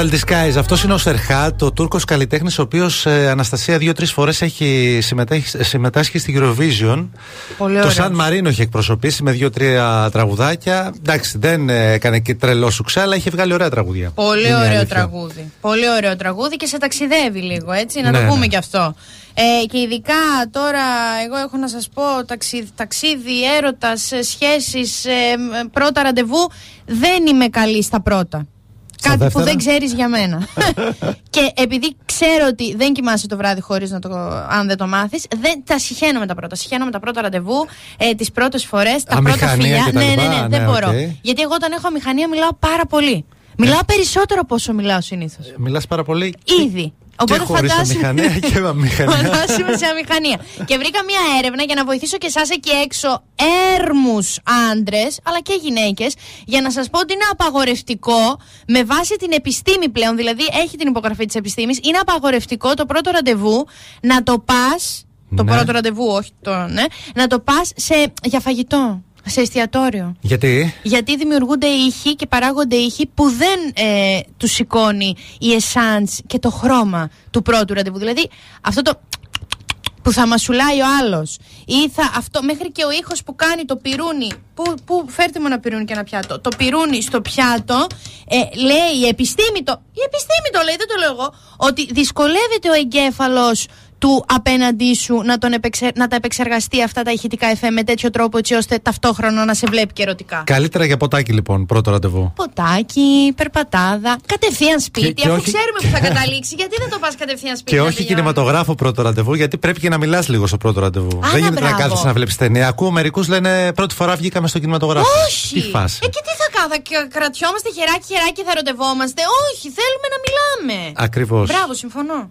Total Disguise. Αυτός είναι ο Σερχάτ, ο Τούρκος καλλιτέχνης, ο οποίος Αναστασία δύο-τρεις φορές έχει συμμετέχει- συμμετάσχει στη Eurovision. Πολύ Το ωραίος. Σαν Μαρίνο έχει εκπροσωπήσει με δύο-τρία τραγουδάκια. Εντάξει, δεν ε, έκανε και τρελό σουξέ, αλλά είχε βγάλει ωραία τραγουδιά. Πολύ Είναι η ωραίο αλήθεια. τραγούδι. Πολύ ωραίο τραγούδι και σε ταξιδεύει λίγο, έτσι. Να Ναι, το πούμε ναι. και αυτό. Ε, και ειδικά τώρα, εγώ έχω να σας πω, ταξίδι, ταξίδι έρωτας, ε, σχέσεις, ε, μ, πρώτα ραντεβού, δεν είμαι καλή στα πρώτα. Κάτι που δεύτερα; δεν ξέρεις για μένα. *laughs* και επειδή ξέρω ότι δεν κοιμάσαι το βράδυ χωρίς να το, αν δεν το μάθεις, δεν, τα σιχαίνομαι τα πρώτα. Σιχαίνομαι τα πρώτα ραντεβού, ε, τις πρώτες φορές, τα πρώτα Αμηχανία φιλιά. και τα Ναι, ναι, λοιπά, ναι, ναι, δεν μπορώ. οκ. Γιατί εγώ όταν έχω αμηχανία μιλάω πάρα πολύ. Μιλάω περισσότερο από όσο μιλάω συνήθως. Μιλάς πάρα πολύ. Ήδη. Οπότε *laughs* και χωρίς φαντάσου- αμηχανία και με αμηχανία. Φαντάσου με σε αμηχανία. και βρήκα μία έρευνα για να βοηθήσω και εσάς εκεί έξω, έρμους άντρες, αλλά και γυναίκες, για να σας πω ότι είναι απαγορευτικό με βάση την επιστήμη πλέον, δηλαδή έχει την υπογραφή της επιστήμης, είναι απαγορευτικό το πρώτο ραντεβού να το πας. Το Ναι. πρώτο ραντεβού, όχι το, ναι. Να το πας για φαγητό. Σε εστιατόριο. Γιατί; Γιατί δημιουργούνται ήχοι και παράγονται ήχοι που δεν ε, τους σηκώνει η εσάντς και το χρώμα του πρώτου ραντεβού. Δηλαδή αυτό το που θα μασουλάει ο άλλος. Ή θα αυτό, μέχρι και ο ήχος που κάνει το πυρούνι. Που, που φέρτε μου ένα πυρούνι και ένα πιάτο. Το πυρούνι στο πιάτο, ε, λέει η επιστήμη το. Η επιστήμη το λέει, δεν το λέω εγώ. Ότι δυσκολεύεται ο εγκέφαλος του απέναντί σου να, τον επεξε- να τα επεξεργαστεί αυτά τα ηχητικά εφέ με τέτοιο τρόπο έτσι ώστε ταυτόχρονα να σε βλέπει και ερωτικά. Καλύτερα για ποτάκι λοιπόν, πρώτο ραντεβού. Ποτάκι, περπατάδα, κατευθείαν σπίτι. Και- και αφού όχι- ξέρουμε που θα καταλήξει, γιατί δεν το πας κατευθείαν σπίτι. Και να όχι τελειώνει; κινηματογράφο πρώτο ραντεβού, γιατί πρέπει και να μιλάς λίγο στο πρώτο ραντεβού. Α, Δεν γίνεται να μπράβο. κάθεσαι να βλέπεις ταινία. Ακούω μερικούς λένε πρώτη φορά βγήκαμε στο κινηματογράφο. Όχι! Τι φάση. Ε, και τι θα κάνω, θα κ- κρατιόμαστε χεράκι, χεράκι, θα ερωτευόμαστε. Όχι, θέλουμε να μιλάμε. Ακριβώς. Μπράβο, συμφωνώ.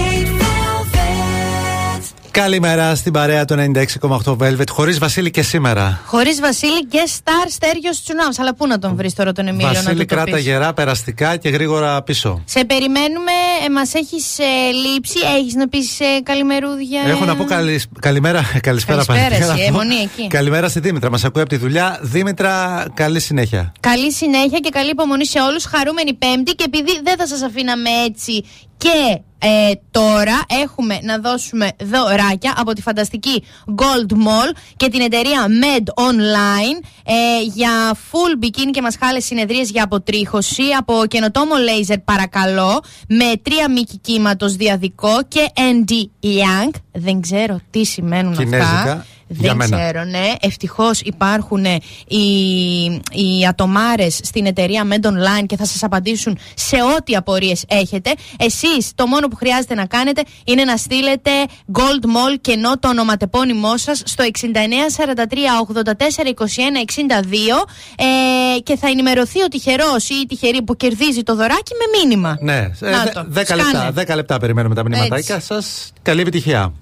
Καλημέρα στην παρέα του 96,8 Velvet. Χωρίς Βασίλη και σήμερα. Χωρίς Βασίλη και Σταρ Στέργιος Τσουνάμ. Αλλά πού να τον βρεις τώρα τον Εμίλιο να Βασίλη του το κράτα πεις; γερά, περαστικά και γρήγορα πίσω. Σε περιμένουμε, ε, μας έχεις ε, λείψει. Έχεις να πεις ε, καλημερούδια; Έχω να πω καλη- καλημέρα, *laughs* καλησπέρα Καλησπέρα, πάλι. εσύ, *laughs* Να ε, πω μονή εκεί. Καλημέρα στη Δήμητρα, μας ακούει από τη δουλειά. Δήμητρα, καλή συνέχεια. Καλή συνέχεια και καλή υπομονή σε όλους. Χαρούμενη Πέμπτη και επειδή δεν θα σας αφήναμε έτσι και ε, τώρα έχουμε να δώσουμε δωράκια από τη φανταστική Gold Mall και την εταιρεία Med Online ε, για full bikini και μασχάλες συνεδρίες για αποτρίχωση. Από καινοτόμο laser παρακαλώ με τρία μήκη κύματος διαδικό και ND Young. Δεν ξέρω τι σημαίνουν αυτά Κινέζικα. Δεν μένα. ξέρω, ναι. Ευτυχώς υπάρχουν ε, οι, οι ατομάρες στην εταιρεία Med Online και θα σας απαντήσουν σε ό,τι απορίες έχετε. Εσείς το μόνο που χρειάζεται να κάνετε είναι να στείλετε Gold Mall και ενώ το ονοματεπώνυμό σας στο 6943 84 21 62 ε, και θα ενημερωθεί ο τυχερός ή η τυχερή που κερδίζει το δωράκι με μήνυμα. Ναι, ε, Να δε- το, 10 σκάνε. λεπτά, 10 λεπτά περιμένουμε τα μηνυματάκια σας. Καλή επιτυχία.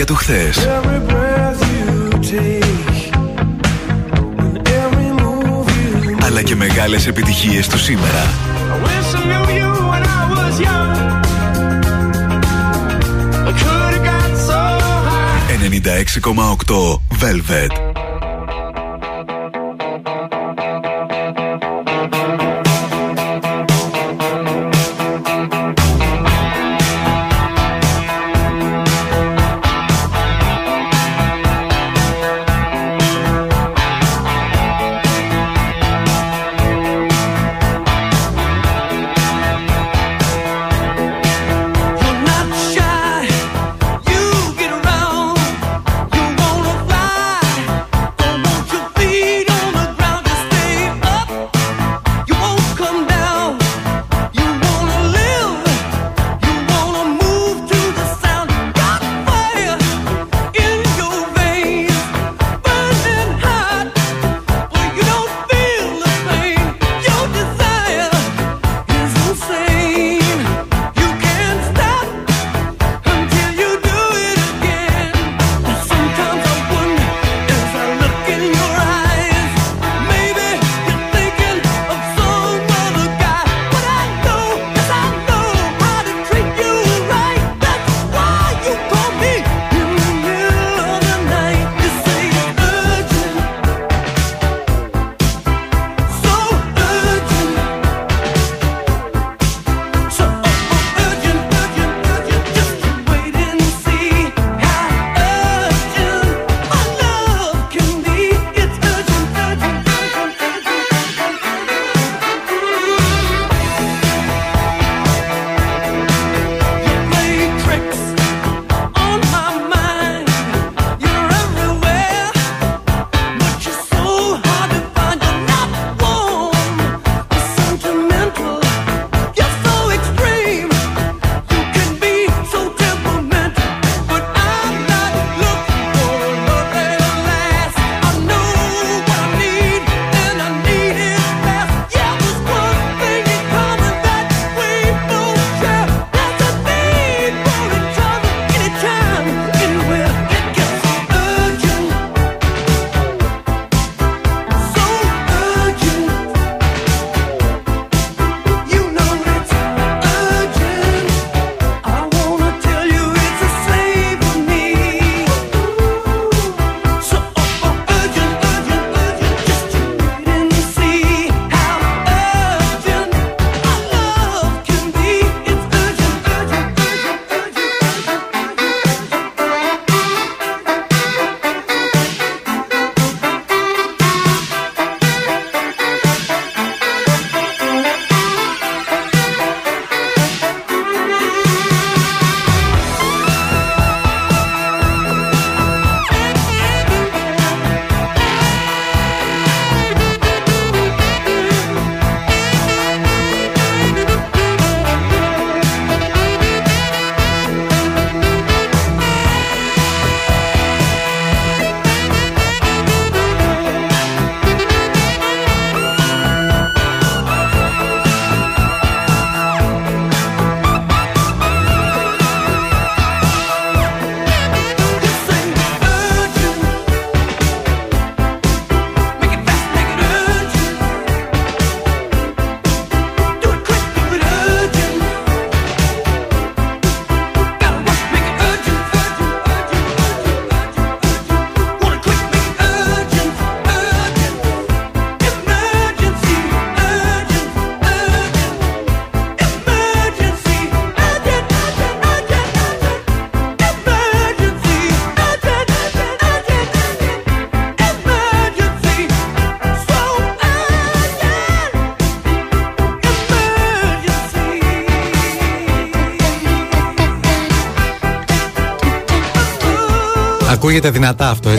για το χθες.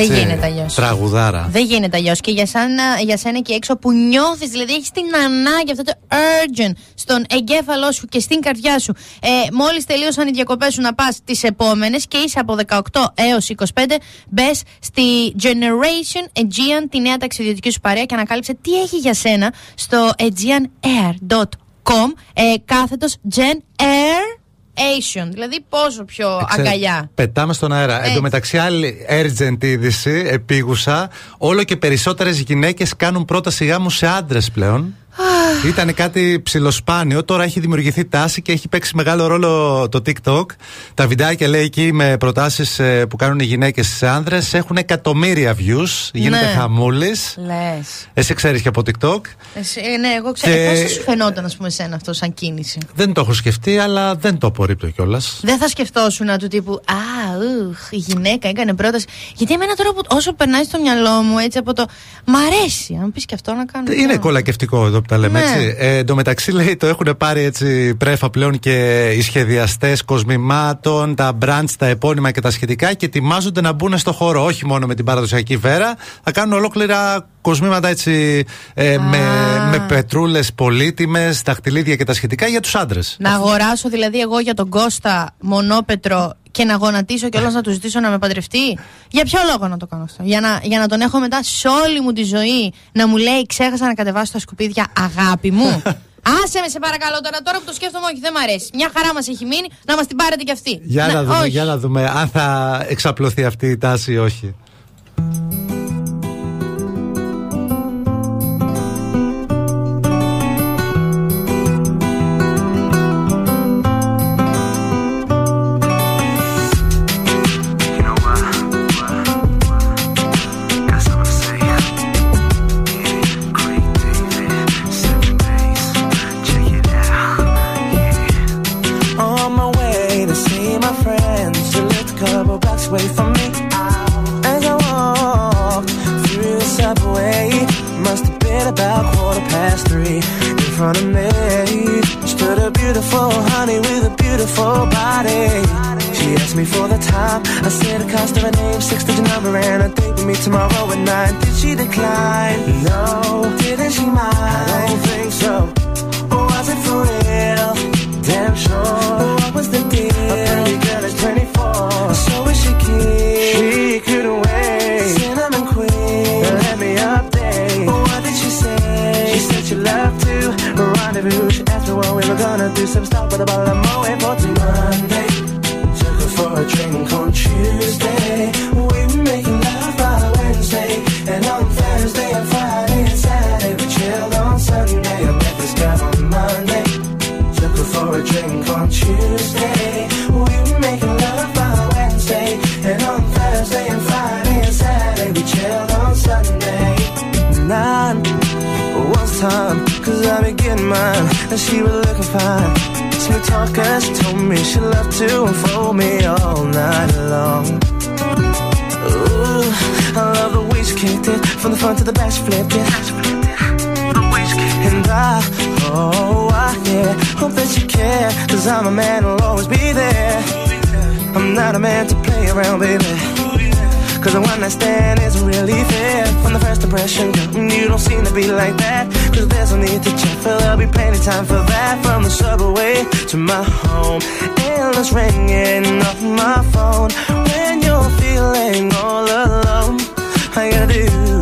Δεν γίνεται αλλιώς. Τραγουδάρα. Δεν γίνεται αλλιώς. Και για, σαν, για σένα και έξω που νιώθεις, δηλαδή έχεις την ανάγκη, αυτό το urgent στον εγκέφαλό σου και στην καρδιά σου. Ε, Μόλις τελείωσαν οι διακοπές σου να πας τις επόμενες και είσαι από 18 έως 25, μπες στη Generation Aegean, τη νέα ταξιδιωτική σου παρέα και ανακάλυψε τι έχει για σένα στο aegeanair.com. Ε, κάθετος Gen Air Asian. Δηλαδή πόσο πιο Ξέρε, αγκαλιά. Πετάμε στον αέρα. Έτσι. Εν τω μεταξύ, άλλη urgent είδηση, επίγουσα. Όλο και περισσότερες γυναίκες κάνουν πρόταση γάμου σε άντρες πλέον. Ήταν κάτι ψιλοσπάνιο. Τώρα έχει δημιουργηθεί τάση και έχει παίξει μεγάλο ρόλο το TikTok. Τα βιντεάκια λέει εκεί με προτάσεις που κάνουν οι γυναίκες σε άνδρες έχουν εκατομμύρια views. Γίνεται Ναι. χαμούλης. Λες. Εσύ ξέρεις και από TikTok. ναι, εγώ ξέρω. Και- Πώς θα σου φαινόταν, ας πούμε, εσένα αυτό σαν κίνηση; Δεν το έχω σκεφτεί, αλλά δεν το απορρίπτω κιόλας. Δεν θα σκεφτόσουν του τύπου Α, ουχ, η γυναίκα έκανε πρόταση. Γιατί εμένα τώρα που, όσο περνάει στο μυαλό μου έτσι από το. Μ' αρέσει, αν πεις και αυτό να κάνω. Είναι κολακευτικό εδώ που τα λέμε Ναι. έτσι. Ε, εν τω μεταξύ λέει το έχουν πάρει έτσι πρέφα πλέον και οι σχεδιαστές κοσμημάτων, τα brands, τα επώνυμα και τα σχετικά και ετοιμάζονται να μπουν στο χώρο. Όχι μόνο με την παραδοσιακή βέρα, θα κάνουν ολόκληρα κοσμήματα έτσι ε, με, με πετρούλες πολύτιμες, δαχτυλίδια και τα σχετικά για τους άντρες. Να αγοράσω δηλαδή εγώ για τον Κώστα μονόπετρο και να γονατίσω και να του ζητήσω να με παντρευτεί. Για ποιο λόγο να το κάνω αυτό; Για να, για να τον έχω μετά σε όλη μου τη ζωή να μου λέει ξέχασα να κατεβάσω τα σκουπίδια αγάπη μου. *laughs* Άσε με σε παρακαλώ τώρα, τώρα που το σκέφτομαι όχι δεν μ' αρέσει. Μια χαρά μας έχει μείνει να μας την πάρετε κι αυτή. Για να, δούμε, όχι. για να δούμε αν θα εξαπλωθεί αυτή η τάση ή όχι. Decline? No. Didn't she mind? I don't think so. Or was it for real? Damn sure. Oh, what was the deal? A pretty girl is 24. So is she keen? She couldn't wait. Cinnamon queen. Let me update. Oh, what did she say? She said she loved to rendezvous. She asked me what we were gonna do. Some stop with a bottle of Moet for Monday. Took her for a drink on Tuesday. And she was looking fine. Smooth talker, she told me she loved to unfold me all night long. Ooh, I love the way she kicked it from the front to the back, she flipped it. And I, oh, I, yeah, hope that you care. Cause I'm a man who'll always be there. I'm not a man to play around, baby. Cause the one night stand isn't really fair. From the first impression, you don't seem to be like that. Cause there's no need to check, for there'll be plenty time for that. From the subway to my home, endless ringing off my phone. When you're feeling all alone, all you gotta do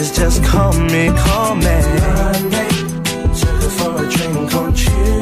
is just call me, call me. Monday, took her for a drink on Tuesday.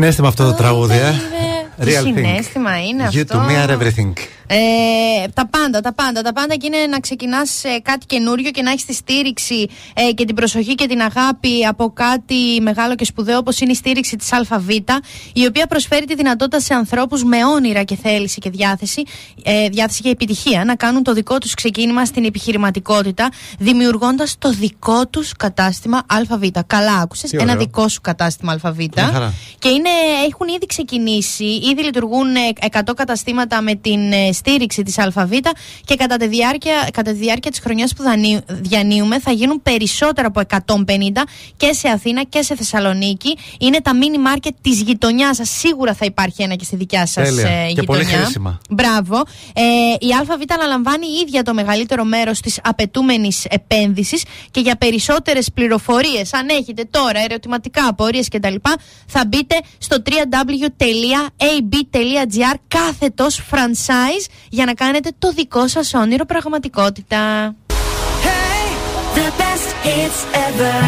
Συνέστημα αυτό το τραγούδι, ε; Τι Real thing. συνέστημα είναι You αυτό; to me are everything. Ε, τα πάντα, τα πάντα. Τα πάντα και είναι να ξεκινάς κάτι καινούριο και να έχεις τη στήριξη ε, και την προσοχή και την αγάπη από κάτι μεγάλο και σπουδαίο όπως είναι η στήριξη της ΑΒ, η οποία προσφέρει τη δυνατότητα σε ανθρώπους με όνειρα και θέληση και διάθεση, ε, διάθεση και επιτυχία να κάνουν το δικό τους ξεκίνημα στην επιχειρηματικότητα, δημιουργώντας το δικό τους κατάστημα ΑΒ. Καλά, άκουσες. Τι Ένα ωραίο. δικό σου κατάστημα ΑΒ. Μια χαρά. Και είναι, έχουν ήδη ξεκινήσει, ήδη λειτουργούν ε, 100 καταστήματα με την ε, στήριξη της ΑΒ και κατά τη διάρκεια, κατά τη διάρκεια της χρονιάς που δανείου- διανύουμε θα γίνουν περισσότερα από 150 και σε Αθήνα και σε Θεσσαλονίκη. Είναι τα μίνι μάρκετ της γειτονιάς σας. Σίγουρα θα υπάρχει ένα και στη δικιά σας Τέλεια. ε, Και πολύ γειτονιά. χρήσιμα. Μπράβο. Ε, η ΑΒ αναλαμβάνει η ίδια το μεγαλύτερο μέρος της απαιτούμενης επένδυσης και για περισσότερες πληροφορίες, αν έχετε τώρα ερωτηματικά, απορίες κτλ., θα μπείτε στο www.ab.gr κάθετος franchise για να κάνετε το δικό σας όνειρο πραγματικότητα. The best hits ever.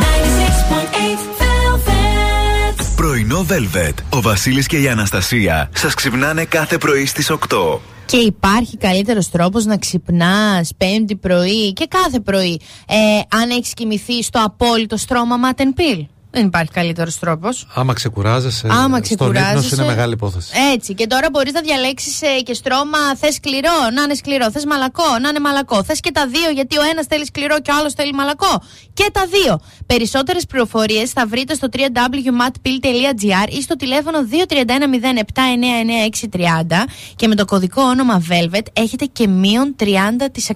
96.8 Velvet. Πρωινό Velvet. Ο Βασίλης και η Αναστασία σας ξυπνάνε κάθε πρωί στις 8. Και υπάρχει καλύτερος τρόπος να ξυπνάς πέμπτη πρωί και κάθε πρωί ε, αν έχεις κοιμηθεί στο απόλυτο στρώμα Matten Pill. Δεν υπάρχει καλύτερος τρόπος. Άμα ξεκουράζεσαι. Άμα Στον ύπνο ξεκουράζεσαι. σου είναι μεγάλη υπόθεση. Έτσι. Και τώρα μπορείς να διαλέξεις και στρώμα. Θες σκληρό, να είναι σκληρό. Θες μαλακό, να είναι μαλακό. Θες και τα δύο, γιατί ο ένας θέλει σκληρό και ο άλλος θέλει μαλακό. Και τα δύο. Περισσότερες πληροφορίες θα βρείτε στο www.matpill.gr ή στο τηλέφωνο 2310799630 και με το κωδικό όνομα Velvet έχετε και μείον 30%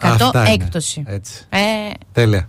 Αυτά είναι. έκπτωση. Έτσι. Ε, Τέλεια.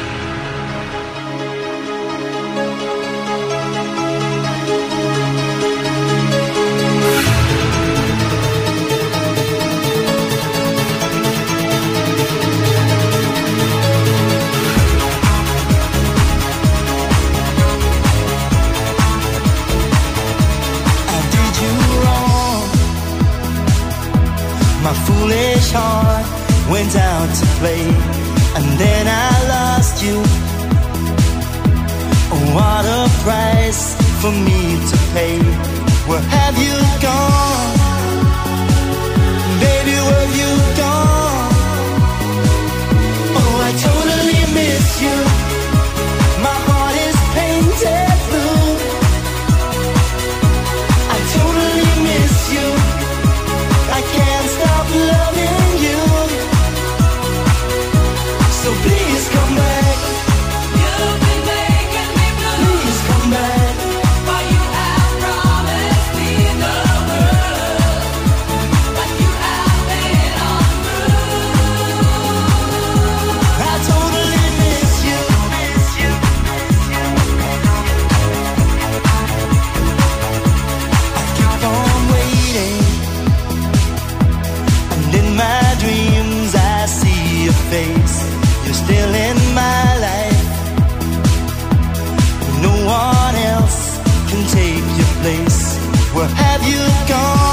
foolish heart went out to play, and then I lost you. Oh, what a price for me to pay. Where have you gone? place. Where have you gone?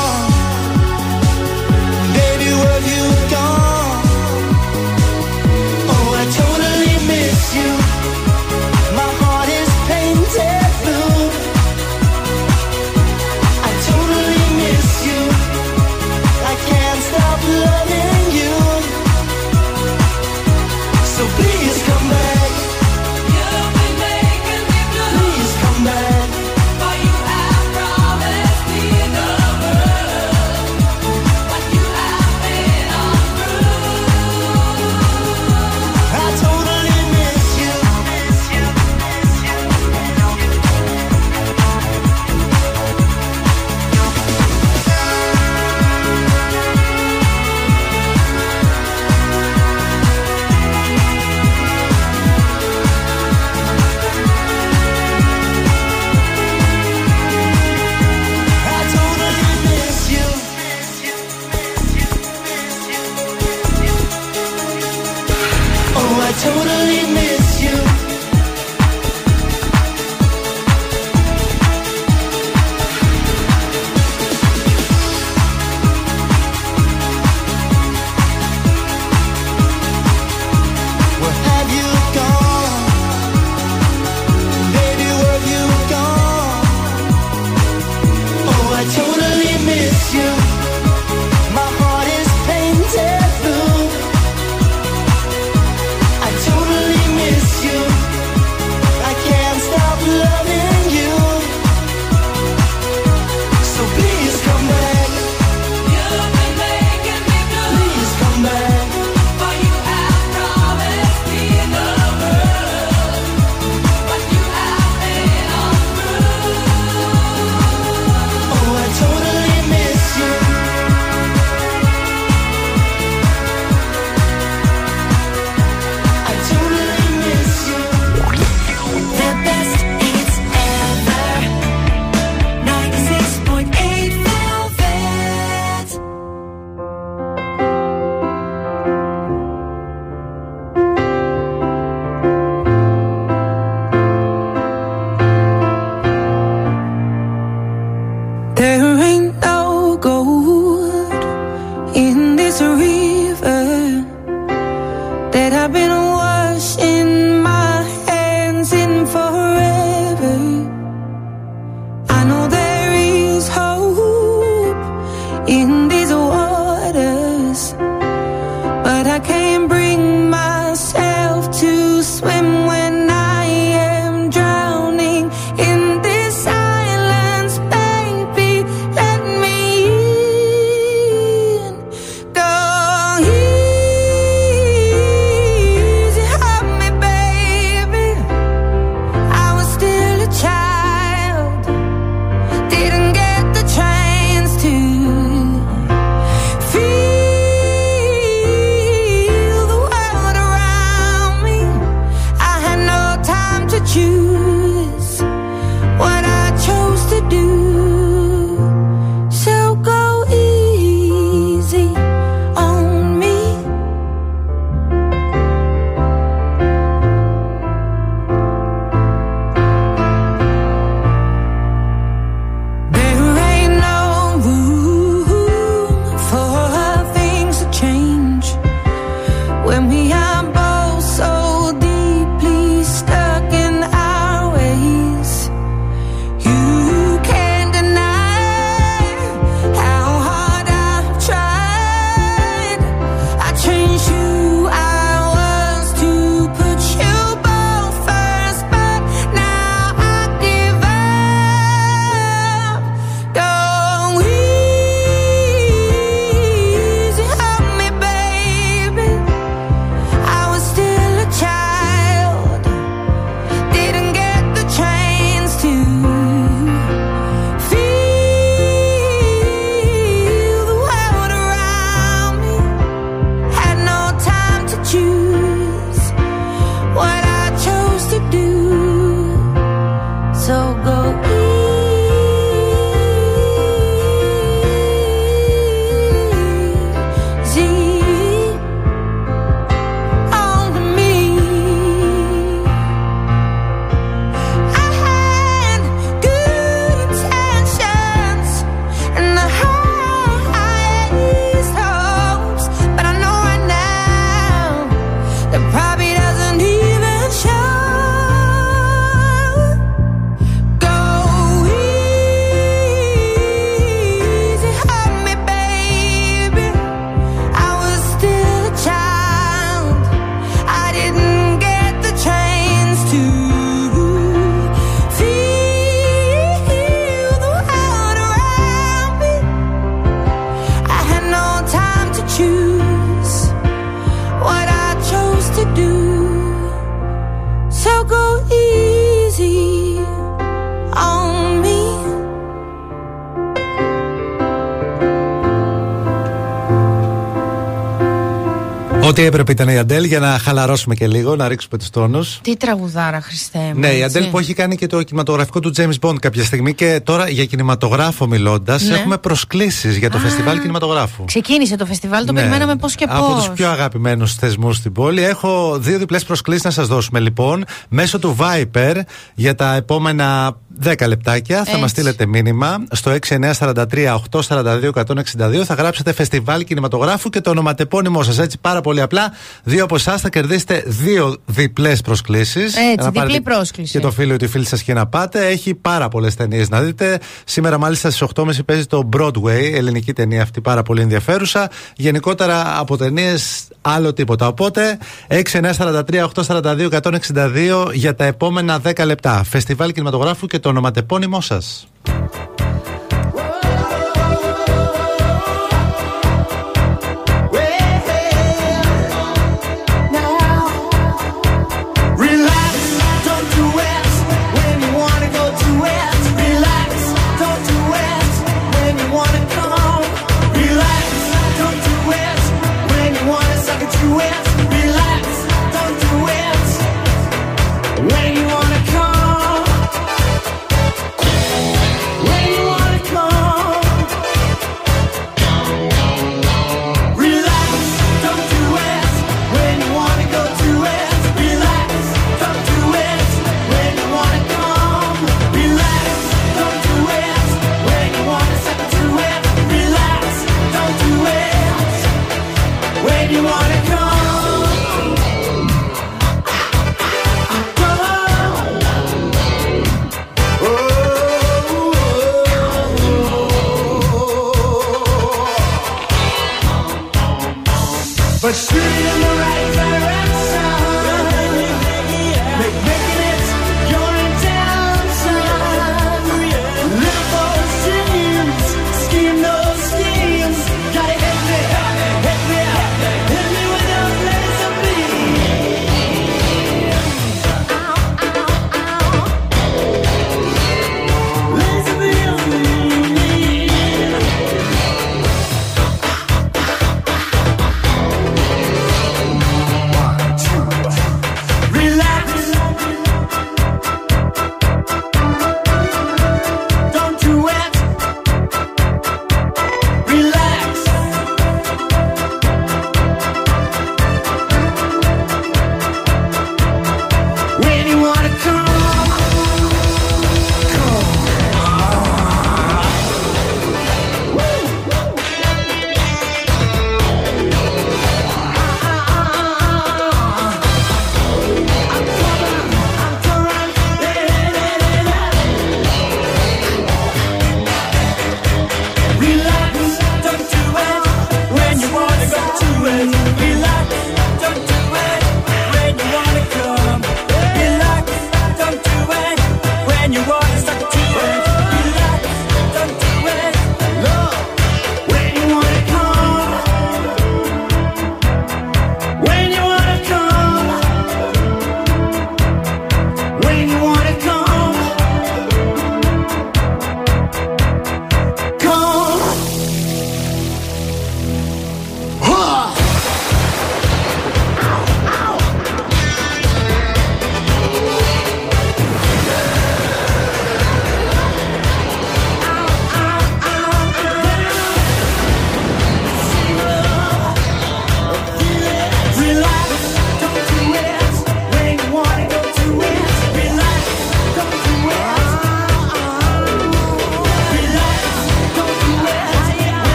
Ό,τι έπρεπε ήταν η Αντέλ για να χαλαρώσουμε και λίγο, να ρίξουμε τους τόνους. Τι τραγουδάρα, Χριστέ μου. Ναι, η έτσι. Αντέλ που έχει κάνει και το κινηματογραφικό του James Bond κάποια στιγμή και τώρα για κινηματογράφο μιλώντας, Ναι. έχουμε προσκλήσεις για το φεστιβάλ κινηματογράφου. Ξεκίνησε το φεστιβάλ, το Ναι. περιμέναμε πώς και Από πώς. τους πιο αγαπημένους θεσμούς στην πόλη. Έχω δύο διπλές προσκλήσεις να σας δώσουμε λοιπόν μέσω του Viper για τα επόμενα 10 λεπτάκια. Θα Έτσι. μα στείλετε μήνυμα στο 6943-842-162. Θα γράψετε φεστιβάλ κινηματογράφου και το ονοματεπώνυμό σας. Έτσι πάρα πολύ απλά. Δύο από εσάς θα κερδίσετε δύο διπλές προσκλήσεις. Έτσι, διπλή πρόσκληση. Και το φίλο ή τη φίλη σας και να πάτε. Έχει πάρα πολλές ταινίες να δείτε. Σήμερα, μάλιστα στις 8.30 παίζει το Broadway, ελληνική ταινία αυτή πάρα πολύ ενδιαφέρουσα. Γενικότερα από ταινίες άλλο τίποτα. Οπότε 6943-842-162 για τα επόμενα 10 λεπτά. Φεστιβάλ κινηματογράφου και το ονοματεπώνυμό σας.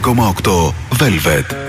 «96,8 Velvet».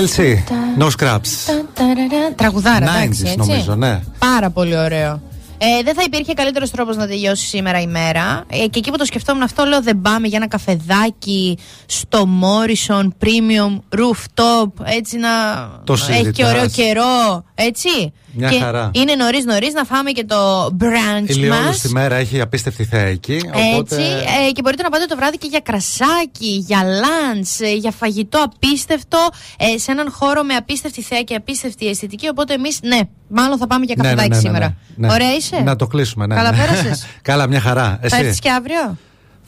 TLC, No Scraps. Ταραρα, Τραγουδάρα, 90s εντάξει, έτσι. νομίζω, ναι. Πάρα πολύ ωραίο. Ε, δεν θα υπήρχε καλύτερος τρόπος να τελειώσει σήμερα η μέρα. Ε, και εκεί που το σκεφτόμουν αυτό, λέω δεν πάμε για ένα καφεδάκι στο Morrison Premium Rooftop. Έτσι να Το έχει και συζητάς. ωραίο καιρό. Έτσι. Μια και χαρά. Είναι νωρίς νωρίς να φάμε και το brunch Ηλιόλου μας. στη μέρα έχει απίστευτη θέα εκεί. Οπότε... Έτσι, ε, και μπορείτε να πάτε το βράδυ και για κρασάκι, για λαντς, ε, για φαγητό απίστευτο, ε, σε έναν χώρο με απίστευτη θέα και απίστευτη αισθητική. Οπότε εμείς, ναι, μάλλον θα πάμε για Ναι, ναι, καφεδάκι ναι, ναι, σήμερα. ναι. Ωραία είσαι; Να το κλείσουμε, ναι. Καλά ναι. πέρασες; *laughs* Καλά, μια χαρά. Θα έρθεις Εσύ. και αύριο;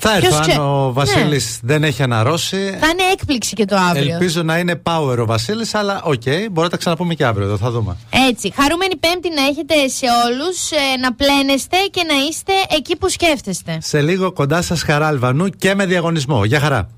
Θα έρθω Ποιος αν ξέ- ο Βασίλης Ναι. δεν έχει αναρρώσει. Θα είναι έκπληξη και το αύριο. Ελπίζω να είναι power ο Βασίλης, αλλά οκ, μπορεί να τα ξαναπούμε και αύριο εδώ, θα δούμε. Έτσι. Χαρούμενη Πέμπτη να έχετε σε όλους, να πλένεστε και να είστε εκεί που σκέφτεστε. Σε λίγο κοντά σας Χαρά Αλβανού και με διαγωνισμό. Γεια χαρά.